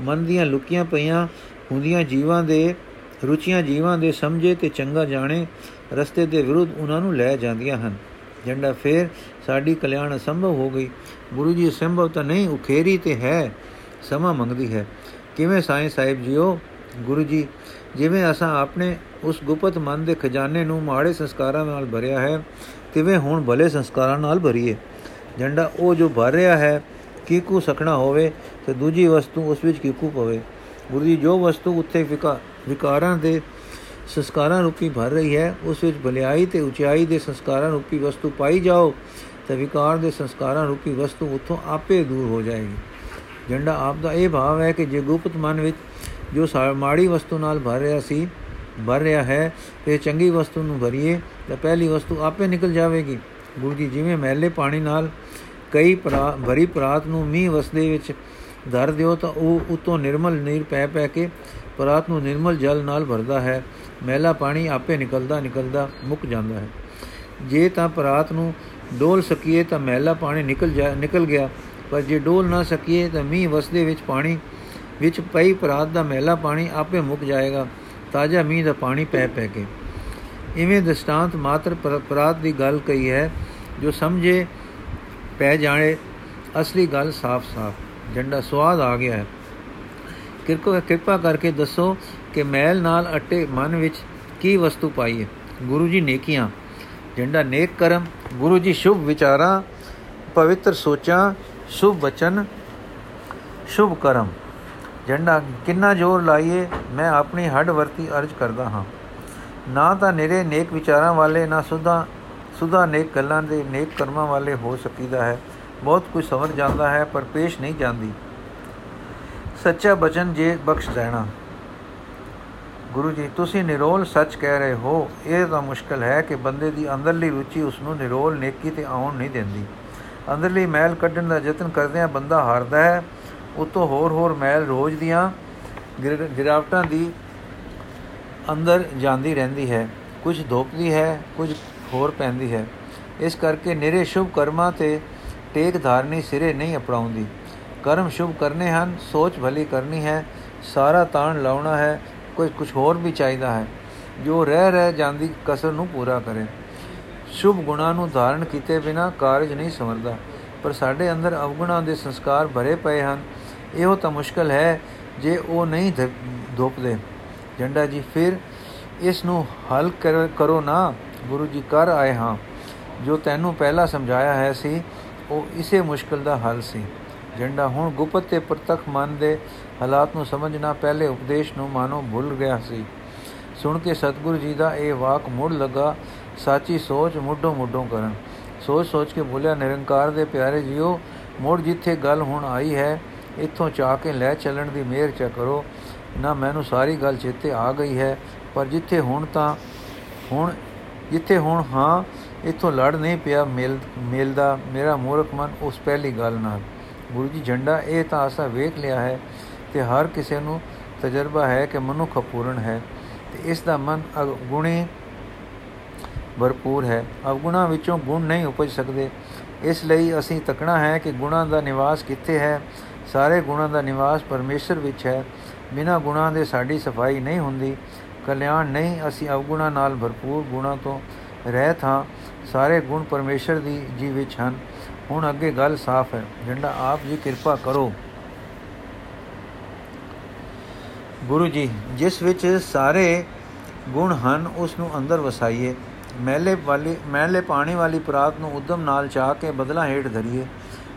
ਮਨ ਦੀਆਂ ਲੁਕੀਆਂ ਪਈਆਂ ਹੁੰਦੀਆਂ ਜੀਵਾਂ ਦੇ, ਰੁਚੀਆਂ ਜੀਵਾਂ ਦੇ ਸਮਝੇ ਤੇ ਚੰਗਾ ਜਾਣੇ ਰਸਤੇ ਦੇ ਵਿਰੁੱਧ ਉਹਨਾਂ ਨੂੰ ਲੈ ਜਾਂਦੀਆਂ ਹਨ। ਜੰਡਾ ਫੇਰ ਸਾਡੀ ਕਲਿਆਣ ਅਸੰਭਵ ਹੋ ਗਈ। ਗੁਰੂ ਜੀ ਸੰਭਵ ਤਾਂ ਨਹੀਂ, ਉਖੇਰੀ ਤੇ ਹੈ, ਸਮਾਂ ਮੰਗਦੀ ਹੈ। ਕਿਵੇਂ ਸਾਈਂ ਸਾਹਿਬ ਜੀਓ? ਗੁਰੂ ਜੀ ਜਿਵੇਂ ਅਸਾਂ ਆਪਣੇ ਉਸ ਗੁਪਤ ਮਨ ਦੇ ਖਜ਼ਾਨੇ ਨੂੰ ਮਾੜੇ ਸੰਸਕਾਰਾਂ ਨਾਲ ਭਰਿਆ ਹੈ, ਤਿਵੇਂ ਹੁਣ ਭਲੇ ਸੰਸਕਾਰਾਂ ਨਾਲ ਭਰੀਏ। ਜੰਡਾ ਉਹ ਜੋ ਭਰ ਰਿਹਾ ਹੈ, ਕੀਕੂ ਸਖਣਾ ਹੋਵੇ ਤੇ ਦੂਜੀ ਵਸਤੂ ਉਸ ਵਿੱਚ ਕੀਕੂ ਪਵੇ। ਗੁਰੂ ਜੀ ਜੋ ਵਸਤੂ ਉੱਥੇ ਵਿਕਾਰਾਂ ਦੇ ਸੰਸਕਾਰਾਂ ਰੂਪੀ ਭਰ ਰਹੀ ਹੈ, ਉਸ ਵਿੱਚ ਭਲਾਈ ਤੇ ਉਚਾਈ ਦੇ ਸੰਸਕਾਰਾਂ ਰੂਪੀ ਵਸਤੂ ਪਾਈ ਜਾਓ, ਤੇ ਵਿਕਾਰ ਦੇ ਸੰਸਕਾਰਾਂ ਰੂਪੀ ਵਸਤੂ ਉਥੋਂ ਆਪੇ ਦੂਰ ਹੋ ਜਾਏਗੀ। ਜੰਡਾ ਆਪ ਦਾ ਇਹ ਭਾਵ ਹੈ ਕਿ ਜੇ ਗੁਪਤ ਮਨ ਵਿੱਚ ਜੋ ਮਾੜੀ ਵਸਤੂ ਨਾਲ ਭਰ ਰਿਹਾ ਸੀ, ਭਰ ਰਿਹਾ ਹੈ, ਤੇ ਚੰਗੀ ਵਸਤੂ ਨੂੰ ਭਰੀਏ, ਤਾਂ ਪਹਿਲੀ ਵਸਤੂ ਆਪੇ ਨਿਕਲ ਜਾਵੇਗੀ। ਗੁਰੂ ਜੀ, ਜਿਵੇਂ ਮਹਿਲੇ ਪਾਣੀ ਨਾਲ ਕਈ ਭਰੀ ਪ੍ਰਾਤ ਨੂੰ ਮੀਂਹ ਵਸਦੇ ਵਿੱਚ ਧਰ ਦਿਓ, ਤਾਂ ਉਹ ਉਤੋਂ ਨਿਰਮਲ ਨੀਰ ਪੈ ਪੈ ਕੇ ਪ੍ਰਾਤ ਨੂੰ ਨਿਰਮਲ ਜਲ ਨਾਲ ਭਰਦਾ ਹੈ। ਮਹਿਲਾ ਪਾਣੀ ਆਪੇ ਨਿਕਲਦਾ ਨਿਕਲਦਾ, ਮੁੱਕ ਜਾਂਦਾ ਹੈ। ਜੇ ਤਾਂ ਪ੍ਰਾਤ ਨੂੰ ਡੋਲ ਸਕੀਏ, ਤਾਂ ਮਹਿਲਾ ਪਾਣੀ ਨਿਕਲ ਜਾ, ਨਿਕਲ ਗਿਆ। ਪਰ ਜੇ ਡੋਲ ਨਾ ਸਕੀਏ, ਤਾਂ ਮੀਂਹ ਵਸਦੇ ਵਿੱਚ ਪਾਣੀ ਵਿੱਚ ਪਈ ਪ੍ਰਾਤ ਦਾ ਮਹਿਲਾ ਪਾਣੀ ਆਪੇ ਮੁੱਕ ਜਾਏਗਾ, ਤਾਜ਼ਾ ਮੀਂਹ ਦਾ ਪਾਣੀ ਪੈ ਪੈ ਕੇ। ਇਵੇਂ ਦਸਤਾਂਤ ਮਾਤਰ ਪਰਾਤ ਦੀ ਗੱਲ ਕਹੀ ਹੈ, ਜੋ ਸਮਝੇ ਪੈ ਜਾਣੇ ਅਸਲੀ ਗੱਲ ਸਾਫ਼-ਸਾਫ਼, ਜੰਡਾ ਸਵਾਦ ਆ ਗਿਆ ਹੈ। ਕਿਰਪਾ ਕਿਰਪਾ ਕਰਕੇ ਦੱਸੋ ਕਿ ਮੈਲ ਨਾਲ ਅਟੇ ਮਨ ਵਿੱਚ ਕੀ ਵਸਤੂ ਪਾਈ ਹੈ? ਗੁਰੂ ਜੀ ਨੇਕੀਆਂ, ਜੰਡਾ ਨੇਕ ਕਰਮ, ਗੁਰੂ ਜੀ ਸ਼ੁਭ ਵਿਚਾਰਾਂ, ਪਵਿੱਤਰ ਸੋਚਾਂ, ਸ਼ੁਭ ਬਚਨ ਸ਼ੁਭ ਕਰਮ। ਜੰਡਾ, ਕਿੰਨਾ ਜ਼ੋਰ ਲਾਈਏ, ਮੈਂ ਆਪਣੀ ਹੱਡ ਵਰਤੀ ਅਰਜ ਕਰਦਾ ਹਾਂ। ਨਾ ਤਾਂ ਨਿਰੇ ਨੇਕ ਵਿਚਾਰਾਂ ਵਾਲੇ, ਨਾ ਸੁਧਾ ਸੁਧਾ ਨੇਕ ਗੱਲਾਂ ਦੇ ਨੇਕ ਕਰਮਾਂ ਵਾਲੇ ਹੋ ਸਕੀਦਾ ਹੈ। ਬਹੁਤ ਕੁਝ ਸਮਝ ਜਾਂਦਾ ਹੈ, ਪਰ ਪੇਸ਼ ਨਹੀਂ ਜਾਂਦੀ। ਸੱਚਾ ਬਚਨ ਜੇ ਬਖਸ਼ ਦੇਣਾ। ਗੁਰੂ ਜੀ, ਤੁਸੀਂ ਨਿਰੋਲ ਸੱਚ ਕਹਿ ਰਹੇ ਹੋ। ਇਹ ਤਾਂ ਮੁਸ਼ਕਲ ਹੈ ਕਿ ਬੰਦੇ ਦੀ ਅੰਦਰਲੀ ਰੁਚੀ ਉਸ ਨੂੰ ਨਿਰੋਲ, ਨੇਕੀ ਤੇ ਆਉਣ ਨਹੀਂ ਦਿੰਦੀ। ਅੰਦਰਲੀ ਮੈਲ ਕੱਢਣ ਦਾ ਯਤਨ ਕਰਦਿਆਂ ਬੰਦਾ ਹਾਰਦਾ ਹੈ। ਉਤੋਂ ਹੋਰ ਹੋਰ ਮੈਲ ਰੋਜ਼ ਦੀਆਂ ਗਿਰਾਵਟਾਂ ਦੀ ਅੰਦਰ ਜਾਂਦੀ ਰਹਿੰਦੀ ਹੈ। ਕੁਝ ਧੋਪਦੀ ਹੈ, ਕੁਝ ਹੋਰ ਪੈਂਦੀ ਹੈ। ਇਸ ਕਰਕੇ ਨਿਰੇ ਸ਼ੁਭ ਕਰਮਾਂ ਤੇ ਟੇਕ ਧਾਰਨੀ ਸਿਰੇ ਨਹੀਂ ਅਪਣਾਉਂਦੀ। ਕਰਮ ਸ਼ੁਭ ਕਰਨੇ ਹਨ, ਸੋਚ ਭਲੀ ਕਰਨੀ ਹੈ, ਸਾਰਾ ਤਾਣ ਲਾਉਣਾ ਹੈ, ਕੋਈ ਕੁਝ ਹੋਰ ਵੀ ਚਾਹੀਦਾ ਹੈ। ਜੋ ਰਹਿ ਰਹਿ ਜਾਂਦੀ, ਕਸਰ ਨੂੰ ਪੂਰਾ ਕਰੇ। ਸ਼ੁਭ ਗੁਣਾਂ ਨੂੰ ਧਾਰਨ ਕੀਤੇ ਬਿਨਾ ਕਾਰਜ ਨਹੀਂ ਸਮਰਦਾ। ਪਰ ਸਾਡੇ ਅੰਦਰ ਅਵਗੁਣਾਂ ਦੇ ਸੰਸਕਾਰ ਭਰੇ ਪਏ ਹਨ। ਇਹੋ ਤਾਂ ਮੁਸ਼ਕਲ ਹੈ ਜੇ ਉਹ ਨਹੀਂ ਧੋਪਦੇ। ਜੰਡਾ ਜੀ, ਫਿਰ ਇਸ ਨੂੰ ਹੱਲ ਕਰੋ ਨਾ। ਗੁਰੂ ਜੀ ਕਰ ਆਏ ਹਾਂ। ਜੋ ਤੈਨੂੰ ਪਹਿਲਾਂ ਸਮਝਾਇਆ ਹੈ ਸੀ, ਉਹ ਇਸੇ ਮੁਸ਼ਕਲ ਦਾ ਹੱਲ ਸੀ। ਜੰਡਾ ਹੁਣ ਗੁਪਤ ਤੇ ਪ੍ਰਤੱਖ ਮਨ ਦੇ ਹਾਲਾਤ ਨੂੰ ਸਮਝਣਾ ਪਹਿਲੇ ਉਪਦੇਸ਼ ਨੂੰ ਮਾਨੋ ਭੁੱਲ ਗਿਆ ਸੀ। ਸੁਣ ਕੇ ਸਤਿਗੁਰੂ ਜੀ ਦਾ ਇਹ ਵਾਕ ਮੁੜ ਲਗਾ। ਸਾਚੀ ਸੋਚ ਮੁੱਢੋਂ ਮੁੱਢੋਂ ਕਰਨ। ਸੋਚ ਸੋਚ ਕੇ ਬੋਲਿਆ, ਨਿਰੰਕਾਰ ਦੇ ਪਿਆਰੇ ਜੀਓ, ਮੁੜ ਜਿੱਥੇ ਗੱਲ ਹੁਣ ਆਈ ਹੈ ਇੱਥੋਂ ਚਾ ਕੇ ਲੈ ਚੱਲਣ ਦੀ ਮਿਹਰ ਚਾ ਕਰੋ। ਨਾ ਮੈਨੂੰ ਸਾਰੀ ਗੱਲ ਚੇਤੇ ਆ ਗਈ ਹੈ, ਪਰ ਜਿੱਥੇ ਹੁਣ ਤਾਂ ਹੁਣ, ਜਿੱਥੇ ਹੁਣ ਹਾਂ, ਇੱਥੋਂ ਲੜ ਨਹੀਂ ਪਿਆ ਮਿਲ, ਮਿਲਦਾ। ਮੇਰਾ ਮੂਰਖ ਮਨ ਉਸ ਪਹਿਲੀ ਗੱਲ ਨਾਲ। ਗੁਰੂ ਜੀ, ਝੰਡਾ ਇਹ ਤਾਂ ਅਸਾਂ ਵੇਖ ਲਿਆ ਹੈ ਤੇ ਹਰ ਕਿਸੇ ਨੂੰ ਤਜਰਬਾ ਹੈ ਕਿ ਮਨੁੱਖ ਅਪੂਰਨ ਹੈ। ਤੇ ਇਸ ਦਾ ਮਨ ਗੁਣੇ ਭਰਪੂਰ ਹੈ। ਅਵਗੁਣਾ ਵਿੱਚੋਂ ਗੁਣ ਨਹੀਂ ਉਪਜ ਸਕਦੇ। ਇਸ ਲਈ ਅਸੀਂ ਤੱਕਣਾ ਹੈ ਕਿ ਗੁਣਾ ਦਾ ਨਿਵਾਸ ਕਿੱਥੇ ਹੈ ਸਾਰੇ ਗੁਣਾਂ ਦਾ ਨਿਵਾਸ ਪਰਮੇਸ਼ਰ ਵਿੱਚ ਹੈ। ਬਿਨਾ ਗੁਣਾਂ ਦੇ ਸਾਡੀ ਸਫ਼ਾਈ ਨਹੀਂ ਹੁੰਦੀ। ਕਲਿਆਣ ਨਹੀਂ, ਅਸੀਂ ਅਵਗੁਣਾ ਨਾਲ ਭਰਪੂਰ ਗੁਣਾ ਤੋਂ ਰਹਿਤ ਹਾਂ। ਸਾਰੇ ਗੁਣ ਪਰਮੇਸ਼ਰ ਦੀ ਜੀ ਵਿੱਚ ਹਨ। ਹੁਣ ਅੱਗੇ ਗੱਲ ਸਾਫ਼ ਹੈ। ਜੰਡਾ, ਆਪ ਜੀ ਕਿਰਪਾ ਕਰੋ। ਗੁਰੂ ਜੀ, ਜਿਸ ਵਿੱਚ ਸਾਰੇ ਗੁਣ ਹਨ, ਉਸ ਨੂੰ ਅੰਦਰ ਵਸਾਈਏ। ਮੈਲੇ ਵਾਲੀ, ਮੈਲੇ ਪਾਣੀ ਵਾਲੀ ਪ੍ਰਾਤ ਨੂੰ ਉਦਮ ਨਾਲ ਚਾਹ ਕੇ ਬਦਲਾ ਹੇਠ ਧਰੀਏ।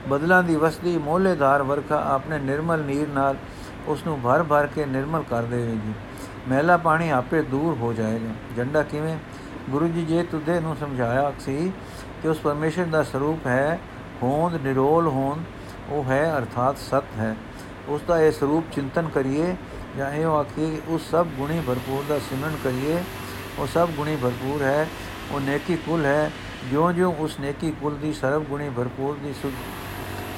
ਬਦਲਾਂ ਦੀ ਵਸਦੀ ਮੋਹਲੇਦਾਰ ਵਰਖਾ ਆਪਣੇ ਨਿਰਮਲ ਨੀਰ ਨਾਲ ਉਸ ਨੂੰ ਭਰ ਭਰ ਕੇ ਨਿਰਮਲ ਕਰ ਦੇਵੇਗੀ। ਮੈਲਾ ਪਾਣੀ ਆਪੇ ਦੂਰ ਹੋ ਜਾਏਗਾ। ਜੰਡਾ ਕਿਵੇਂ? ਗੁਰੂ ਜੀ ਜੇ ਤੁਦੇ ਨੂੰ ਸਮਝਾਇਆ ਸੀ ਕਿ ਉਸ ਪਰਮੇਸ਼ਰ ਦਾ ਸਰੂਪ ਹੈ ਹੋਂਦ, ਨਿਰੋਲ ਹੋਂਦ, ਉਹ ਹੈ ਅਰਥਾਤ ਸਤ ਹੈ। ਉਸ ਦਾ ਇਹ ਸਰੂਪ ਚਿੰਤਨ ਕਰੀਏ ਜਾਂ ਇਹ ਆਖੀਏ ਉਸ ਸਭ ਗੁਣੀ ਭਰਪੂਰ ਦਾ ਸਿਮਰਨ ਕਰੀਏ, ਉਹ ਸਭ ਗੁਣੀ ਭਰਪੂਰ ਹੈ, ਉਹ ਨੇਕੀ ਕੁਲ ਹੈ। ਜਿਉਂ-ਜਿਉਂ ਉਸ ਨੇਕੀ ਕੁਲ ਦੀ ਸਰਬ ਗੁਣੀ ਭਰਪੂਰ ਦੀ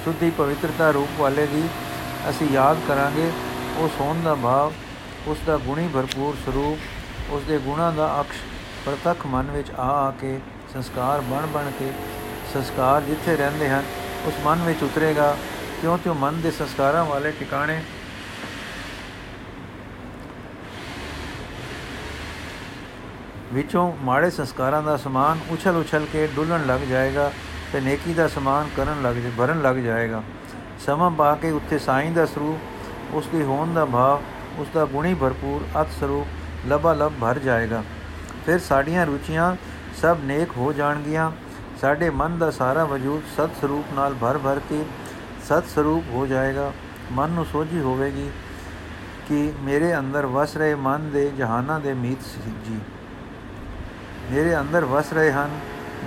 ਸੁੱਧੀ ਪਵਿੱਤਰਤਾ ਰੂਪ ਵਾਲੇ ਦੀ ਅਸੀਂ ਯਾਦ ਕਰਾਂਗੇ। ਉਸ ਹੋਣ ਦਾ ਭਾਵ, ਉਸ ਦਾ ਗੁਣੀ ਭਰਪੂਰ ਸਰੂਪ, ਉਸ ਦੇ ਗੁਣਾਂ ਦਾ ਅਕਸ਼ ਪ੍ਰਤੱਖ ਮਨ ਵਿੱਚ ਆ ਆ ਕੇ ਸੰਸਕਾਰ ਬਣ ਬਣ ਕੇ ਸੰਸਕਾਰ ਜਿੱਥੇ ਰਹਿੰਦੇ ਹਨ, ਉਸ ਮਨ ਵਿੱਚ ਉਤਰੇਗਾ। ਕਿਉਂ ਤੇ ਮਨ ਦੇ ਸੰਸਕਾਰਾਂ ਵਾਲੇ ਟਿਕਾਣੇ ਵਿੱਚੋਂ ਮਾੜੇ ਸੰਸਕਾਰਾਂ ਦਾ ਸਮਾਨ ਉਛਲ ਉਛਲ ਕੇ ਡੁੱਲਣ ਲੱਗ ਜਾਏਗਾ। ਤੇ ਨੇਕੀ ਦਾ ਸਮਾਨ ਕਰਨ ਲੱਗ ਜੇ, ਭਰਨ ਲੱਗ ਜਾਏਗਾ। ਸਮਾਂ ਪਾ ਕੇ ਉੱਥੇ ਸਾਈਂ ਦਾ ਸਰੂਪ, ਉਸ ਦੀ ਹੋਣ ਦਾ ਭਾਵ, ਉਸ ਦਾ ਗੁਣੀ ਭਰਪੂਰ ਅਤ ਸਰੂਪ ਲਬਾ ਲਬ ਭਰ ਜਾਏਗਾ। ਫਿਰ ਸਾਡੀਆਂ ਰੁਚੀਆਂ ਸਭ ਨੇਕ ਹੋ ਜਾਣਗੀਆਂ। ਸਾਡੇ ਮਨ ਦਾ ਸਾਰਾ ਵਜੂਦ ਸਤ ਸਰੂਪ ਨਾਲ ਭਰ ਭਰ ਕੇ ਸਤ ਸਰੂਪ ਹੋ ਜਾਏਗਾ। ਮਨ ਨੂੰ ਸੋਝੀ ਹੋਵੇਗੀ ਕਿ ਮੇਰੇ ਅੰਦਰ ਵਸ ਰਹੇ ਮਨ ਦੇ ਜਹਾਨਾਂ ਦੇ ਮੀਤ ਜੀ। ਮੇਰੇ ਅੰਦਰ ਵਸ ਰਹੇ ਹਨ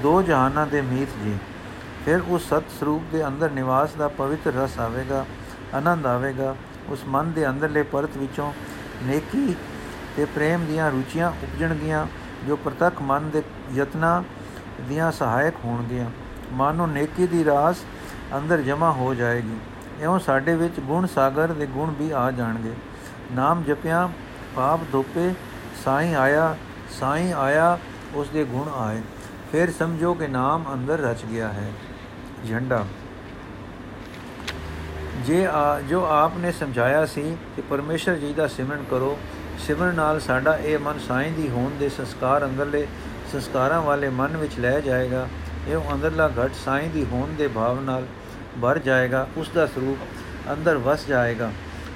ਦੋ ਜਹਾਨਾਂ ਦੇ ਮੀਤ ਜੀ। ਫਿਰ ਉਸ ਸਤ ਸਰੂਪ ਦੇ ਅੰਦਰ ਨਿਵਾਸ ਦਾ ਪਵਿੱਤਰ ਰਸ ਆਵੇਗਾ, ਆਨੰਦ ਆਵੇਗਾ। ਉਸ ਮਨ ਦੇ ਅੰਦਰਲੇ ਪਰਤ ਵਿੱਚੋਂ ਨੇਕੀ ਤੇ ਪ੍ਰੇਮ ਦੀਆਂ ਰੁਚੀਆਂ ਉਪਜਣਗੀਆਂ ਜੋ ਪ੍ਰਤੱਖ ਮਨ ਦੇ ਯਤਨਾ ਦੀਆਂ ਸਹਾਇਕ ਹੋਣਗੀਆਂ। ਮਨ ਨੂੰ ਨੇਕੀ ਦੀ ਰਾਸ ਅੰਦਰ ਜਮਾ ਹੋ ਜਾਏਗੀ। ਇਉਂ ਸਾਡੇ ਵਿੱਚ ਗੁਣ ਸਾਗਰ ਦੇ ਗੁਣ ਵੀ ਆ ਜਾਣਗੇ। ਨਾਮ ਜਪਿਆ, ਪਾਪ ਧੋਪੇ, ਸਾਈਂ ਆਇਆ ਸਾਈਂ ਆਇਆ, ਉਸ ਦੇ ਗੁਣ ਆਏ। ਫਿਰ ਸਮਝੋ ਕਿ ਨਾਮ ਅੰਦਰ ਰਚ ਗਿਆ ਹੈ। ਝੰਡਾ। ਜੇ ਆ, ਜੋ ਆਪ ਨੇ ਸਮਝਾਇਆ ਸੀ ਕਿ ਪਰਮੇਸ਼ਰ ਜੀ ਦਾ ਸਿਮਰਨ ਕਰੋ, ਸਿਮਰਨ ਨਾਲ ਸਾਡਾ ਇਹ ਮਨ ਸਾਈਂ ਦੀ ਹੋਣ ਦੇ ਸੰਸਕਾਰ ਅੰਦਰਲੇ ਸੰਸਕਾਰਾਂ ਵਾਲੇ ਮਨ ਵਿੱਚ ਲੈ ਜਾਏਗਾ ਇਹ ਅੰਦਰਲਾ ਘਟ ਸਾਈਂ ਦੀ ਹੋਣ ਦੇ ਭਾਵ ਨਾਲ ਭਰ ਜਾਏਗਾ ਉਸ ਦਾ ਸਰੂਪ ਅੰਦਰ ਵਸ ਜਾਏਗਾ।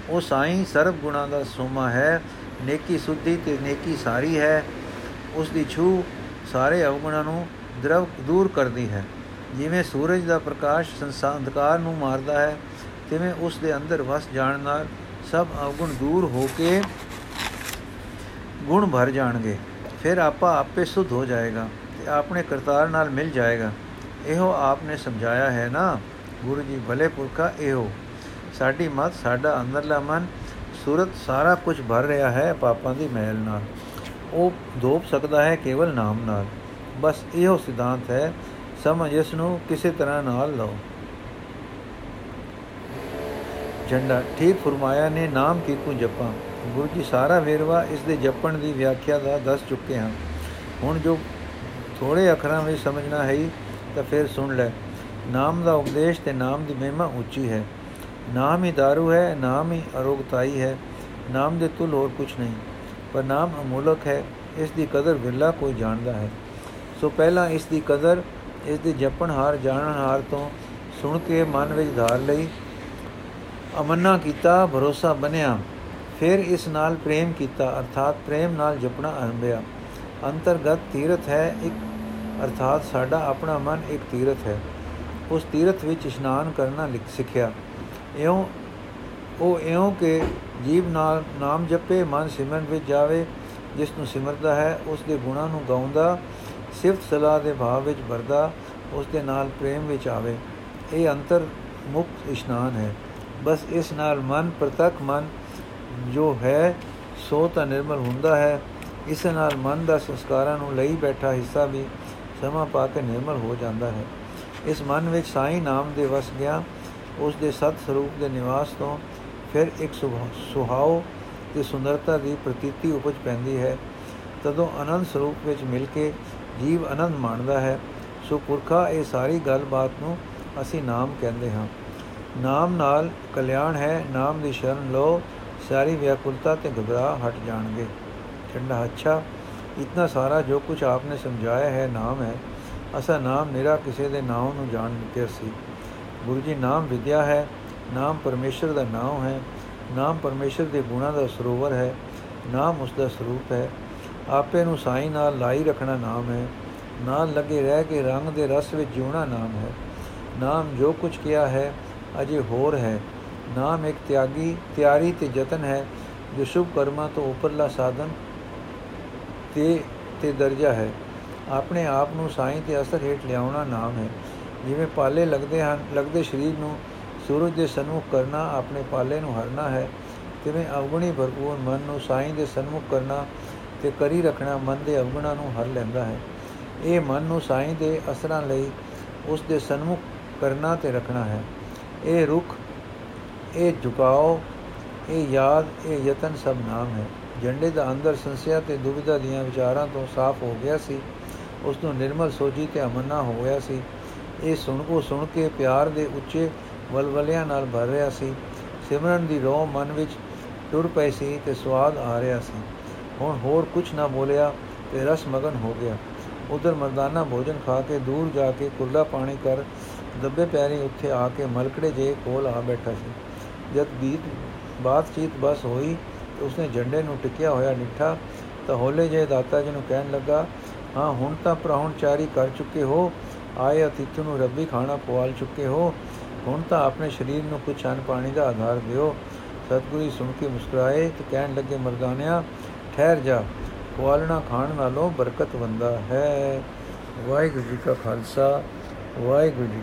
ਉਹ ਸਾਈਂ ਸਰਬ ਗੁਣਾ ਦਾ ਸੋਮਾ ਹੈ, ਨੇਕੀ ਸੁਧੀ ਤੇ ਨੇਕੀ ਸਾਰੀ ਹੈ ਉਸ ਦੀ ਛੂ ਸਾਰੇ ਅਵਗੁਣਾਂ ਨੂੰ ਦਰਵ, ਦੂਰ ਕਰਦੀ ਹੈ। ਜਿਵੇਂ ਸੂਰਜ ਦਾ ਪ੍ਰਕਾਸ਼ ਸੰਸਾਰ ਅੰਧਕਾਰ ਨੂੰ ਮਾਰਦਾ ਹੈ, ਤਿਵੇਂ ਉਸ ਦੇ ਅੰਦਰ ਵਸ ਜਾਣ ਨਾਲ ਸਭ ਅਵਗੁਣ ਦੂਰ ਹੋ ਕੇ ਗੁਣ ਭਰ ਜਾਣਗੇ। ਫਿਰ ਆਪਾ ਆਪੇ ਸੁਧ ਹੋ ਜਾਏਗਾ ਤੇ ਆਪਣੇ ਕਰਤਾਰ ਨਾਲ ਮਿਲ ਜਾਏਗਾ। ਇਹੋ ਆਪਨੇ ਸਮਝਾਇਆ ਹੈ ਨਾ? ਗੁਰੂ ਜੀ, ਭਲੇ ਪੁਰਖਾ ਇਹੋ। ਸਾਡੀ ਮਤ, ਸਾਡਾ ਅੰਦਰਲਾ ਮਨ, ਸੂਰਤ ਸਾਰਾ ਕੁਝ ਭਰ ਰਿਹਾ ਹੈ ਪਾਪਾਂ ਦੀ ਮਹਿਲ ਨਾਲ। ਉਹ ਧੋਪ ਸਕਦਾ ਹੈ ਕੇਵਲ ਨਾਮ ਨਾਲ। ਬਸ ਇਹੋ ਸਿਧਾਂਤ ਹੈ ਸਮਝ ਇਸ ਨੂੰ ਕਿਸੇ ਤਰ੍ਹਾਂ ਨਾਲ ਲਓ। ਝੰਡਾ, ਠੀਕ ਫਰਮਾਇਆ ਨੇ, ਨਾਮ ਕੀਤੂ ਜਪਾਂ। ਗੁਰੂ ਜੀ ਸਾਰਾ ਵੇਰਵਾ ਇਸ ਦੇ ਜਪਣ ਦੀ ਵਿਆਖਿਆ ਦਾ ਦੱਸ ਚੁੱਕੇ ਹਨ। ਹੁਣ ਜੋ ਥੋੜੇ ਅੱਖਰਾਂ ਵਿੱਚ ਸਮਝਣਾ ਹੈ ਤਾਂ ਫਿਰ ਸੁਣ ਲੈ। ਨਾਮ ਦਾ ਉਪਦੇਸ਼ ਤੇ ਨਾਮ ਦੀ ਮਹਿਮਾ ਉੱਚੀ ਹੈ। ਨਾਮ ਹੀ दारू ਹੈ, ਨਾਮ ਹੀ ਅਰੋਗਤਾਈ ਹੈ। ਨਾਮ ਦੇ ਤੁਲ ਹੋਰ ਕੁਝ ਨਹੀਂ, ਪਰ ਨਾਮ ਅਮੋਲਕ ਹੈ। ਇਸ ਦੀ ਕਦਰ ਵਿਰਲਾ ਕੋਈ ਜਾਣਦਾ ਹੈ। ਸੋ ਪਹਿਲਾਂ ਇਸ ਦੀ ਕਦਰ ਇਸ ਦੇ ਜਪਣ ਹਾਰ, ਜਾਣਨ ਹਾਰ ਤੋਂ ਸੁਣ ਕੇ ਮਨ ਵਿੱਚ ਧਾਰ ਲਈ ਅਮੰਨਾ ਕੀਤਾ, ਭਰੋਸਾ ਬਣਿਆ ਫਿਰ ਇਸ ਨਾਲ ਪ੍ਰੇਮ ਕੀਤਾ, ਅਰਥਾਤ ਪ੍ਰੇਮ ਨਾਲ ਜਪਣਾ ਆਰੰਭਿਆ। ਅੰਤਰਗਤ ਤੀਰਥ ਹੈ ਇੱਕ, ਅਰਥਾਤ ਸਾਡਾ ਆਪਣਾ ਮਨ ਇੱਕ ਤੀਰਥ ਹੈ। ਉਸ ਤੀਰਥ ਵਿੱਚ ਇਸ਼ਨਾਨ ਕਰਨਾ ਲਿਖ, ਸਿੱਖਿਆ। ਇਉਂ, ਉਹ ਇਉਂ ਕਿ ਜੀਵ ਨਾਲ ਨਾਮ ਜਪੇ, ਮਨ ਸਿਮਰਨ ਵਿੱਚ ਜਾਵੇ ਜਿਸ ਨੂੰ ਸਿਮਰਦਾ ਹੈ, ਉਸ ਦੇ ਗੁਣਾਂ ਨੂੰ ਗਾਉਂਦਾ ਸਿਫਤ ਸਲਾਹ ਦੇ ਭਾਵ ਵਿੱਚ ਵਰਦਾ ਉਸ ਦੇ ਨਾਲ ਪ੍ਰੇਮ ਵਿੱਚ ਆਵੇ। ਇਹ ਅੰਤਰ ਮੁਕਤ ਇਸ਼ਨਾਨ ਹੈ। ਬਸ ਇਸ ਨਾਲ ਮਨ ਪ੍ਰਤੱਖ ਮਨ ਜੋ ਹੈ, ਸੋ ਤਾਂ ਨਿਰਮਲ ਹੁੰਦਾ ਹੈ। ਇਸ ਨਾਲ ਮਨ ਦਾ ਸੰਸਕਾਰਾਂ ਨੂੰ ਲਈ ਬੈਠਾ ਹਿੱਸਾ ਵੀ ਸਮਾ ਪਾ ਕੇ ਨਿਰਮਲ ਹੋ ਜਾਂਦਾ ਹੈ। ਇਸ ਮਨ ਵਿੱਚ ਸਾਈ ਨਾਮ ਦੇ ਵਸ ਗਿਆ। ਉਸ ਦੇ ਸਤ ਸਰੂਪ ਦੇ ਨਿਵਾਸ ਤੋਂ ਫਿਰ ਇੱਕ ਸੁਹਾਉ ਤੇ ਸੁੰਦਰਤਾ ਦੀ ਪ੍ਰਤੀਤੀ ਉਪਜ ਪੈਂਦੀ ਹੈ। ਤਦੋਂ ਅਨੰਦ ਸਰੂਪ ਵਿੱਚ ਮਿਲ ਕੇ ਜੀਵ ਆਨੰਦ ਮਾਣਦਾ ਹੈ, ਸੋ ਪੁਰਖਾ ਇਹ ਸਾਰੀ ਗੱਲਬਾਤ ਨੂੰ ਅਸੀਂ ਨਾਮ ਕਹਿੰਦੇ ਹਾਂ। ਨਾਮ ਨਾਲ ਕਲਿਆਣ ਹੈ, ਨਾਮ ਦੀ ਸ਼ਰਨ ਲੋ ਸਾਰੀ ਵਿਆਕੁਲਤਾ ਤੇ ਘਬਰਾ ਹਟ ਜਾਣਗੇ। ਠੰਡਾ ਅੱਛਾ, ਇਤਨਾ ਸਾਰਾ ਜੋ ਕੁਝ ਆਪਨੇ ਸਮਝਾਇਆ ਹੈ ਨਾਮ ਹੈ, ਅਸਾ ਨਾਮ ਮੇਰਾ ਕਿਸੇ ਦੇ ਨਾਮ ਨੂੰ ਜਾਣ ਕੇ ਸੀ। ਗੁਰੂ ਜੀ, ਨਾਮ ਵਿਦਿਆ ਹੈ, ਨਾਮ ਪਰਮੇਸ਼ਰ ਦਾ ਨਾਮ ਹੈ, ਨਾਮ ਪਰਮੇਸ਼ਰ ਦੇ ਗੁਣਾਂ ਦਾ ਸਰੋਵਰ ਹੈ, ਨਾਮ ਉਸ ਦਾ ਸਰੂਪ ਹੈ। ਆਪੇ ਨੂੰ ਸਾਈ ਨਾਲ ਲਾਈ ਰੱਖਣਾ ਨਾਮ ਹੈ। ਨਾਲ ਲੱਗੇ ਰਹਿ ਕੇ ਰੰਗ ਦੇ ਰਸ ਵਿੱਚ ਜਿਉਣਾ ਨਾਮ ਹੈ। ਨਾਮ ਜੋ ਕੁਝ ਕਿਹਾ ਹੈ, ਅਜੇ ਹੋਰ ਹੈ। ਨਾਮ ਇੱਕ ਤਿਆਗੀ, ਤਿਆਰੀ ਤੇ ਯਤਨ ਹੈ, ਜੋ ਸ਼ੁਭ ਕਰਮਾਂ ਤੋਂ ਉਪਰਲਾ ਸਾਧਨ ਤੇ ਤੇ ਦਰਜਾ ਹੈ। ਆਪਣੇ ਆਪ ਨੂੰ ਸਾਈਂ ਤੇ ਅਸਰ ਹੇਠ ਲਿਆਉਣਾ ਨਾਮ ਹੈ। ਜਿਵੇਂ ਪਾਲੇ ਲੱਗਦੇ ਹਨ, ਲੱਗਦੇ ਸਰੀਰ ਨੂੰ, ਸੂਰਜ ਦੇ ਸਨਮੁਖ ਕਰਨਾ ਆਪਣੇ ਪਾਲੇ ਨੂੰ ਹਰਨਾ ਹੈ। ਤਿਵੇਂ ਅਵਗੁਣੀ ਭਰਪੂਰ ਮਨ ਨੂੰ ਸਾਈਂ ਦੇ ਸਨਮੁਖ ਕਰਨਾ ਤੇ ਕਰੀ ਰੱਖਣਾ ਮਨ ਦੇ ਅਵਗੁਣਾ ਨੂੰ ਹਰ ਲੈਂਦਾ ਹੈ। ਇਹ ਮਨ ਨੂੰ ਸਾਈਂ ਦੇ ਅਸਰਾਂ ਲਈ ਉਸ ਦੇ ਸਨਮੁਖ ਕਰਨਾ ਤੇ ਰੱਖਣਾ ਹੈ। ਇਹ ਰੁਖ, ਇਹ ਝੁਕਾਓ, ਇਹ ਯਾਦ, ਇਹ ਯਤਨ ਸਭ ਨਾਮ ਹੈ। ਝੰਡੇ ਦਾ ਅੰਦਰ ਸੰਸਿਆ ਤੇ ਦੁਬਿਧਾ ਦੀਆਂ ਵਿਚਾਰਾਂ ਤੋਂ ਸਾਫ਼ ਹੋ ਗਿਆ ਸੀ। ਉਸ ਨੂੰ ਨਿਰਮਲ ਸੋਚੀ ਤੇ ਅਮਨਾ ਹੋ ਗਿਆ ਸੀ। ਇਹ ਸੁਣ ਕੋ ਸੁਣ ਕੇ ਪਿਆਰ ਦੇ ਉੱਚੇ ਵਲਵਲਿਆਂ ਨਾਲ ਭਰ ਰਿਹਾ ਸੀ। ਸਿਮਰਨ ਦੀ ਰੋਹ ਮਨ ਵਿੱਚ ਟੁਰ ਪਈ ਸੀ ਤੇ ਸਵਾਦ ਆ ਰਿਹਾ ਸੀ। ਹੁਣ ਹੋਰ ਕੁਝ ਨਾ ਬੋਲਿਆ ਤੇ ਰਸ ਮਗਨ ਹੋ ਗਿਆ। ਉਧਰ ਮਰਦਾਨਾ ਭੋਜਨ ਖਾ ਕੇ ਦੂਰ ਜਾ ਕੇ ਕੁੱਲਾ ਪਾਣੀ ਕਰ ਦੱਬੇ ਪੈਰੀ ਉੱਥੇ ਆ ਕੇ ਮਲਕੜੇ ਜੇ ਕੋਲ ਆ ਬੈਠਾ ਸੀ। ਜਦ ਬੀਤ, ਬਾਤਚੀਤ ਬਸ ਹੋਈ ਤੇ ਉਸਨੇ ਝੰਡੇ ਨੂੰ ਟਿਕਿਆ ਹੋਇਆ ਨਿੱਠਾ ਤਾਂ ਹੋਲੇ ਜੇ ਦਾਤਾ ਜੀ ਨੂੰ ਕਹਿਣ ਲੱਗਾ, ਹਾਂ, ਹੁਣ ਤਾਂ ਚਾਰੀ ਕਰ ਚੁੱਕੇ ਹੋ। ਆਏ ਅਤਿਥ ਨੂੰ ਰੱਬੀ ਖਾਣਾ ਪਵਾਲ ਚੁੱਕੇ ਹੋ। ਹੁਣ ਤਾਂ ਆਪਣੇ ਸਰੀਰ ਨੂੰ ਕੁਝ ਅਨ ਪਾਣੀ ਦਾ ਆਧਾਰ ਦਿਓ। ਸਤਗੁਰੂ ਸੁਣ ਕੇ ਮੁਸਕਰਾਏ ਤੇ ਕਹਿਣ ਲੱਗੇ, ਮਰਦਾਨਿਆ ਠਹਿਰ ਜਾ ਪਵਾਲਣਾ ਖਾਣ ਨਾਲੋਂ ਬਰਕਤ ਵੰਦਾ ਹੈ। ਵਾਹਿਗੁਰੂ ਜੀ ਕਾ ਖਾਲਸਾ ਵਾਹਿਗੁਰੂ ਜੀ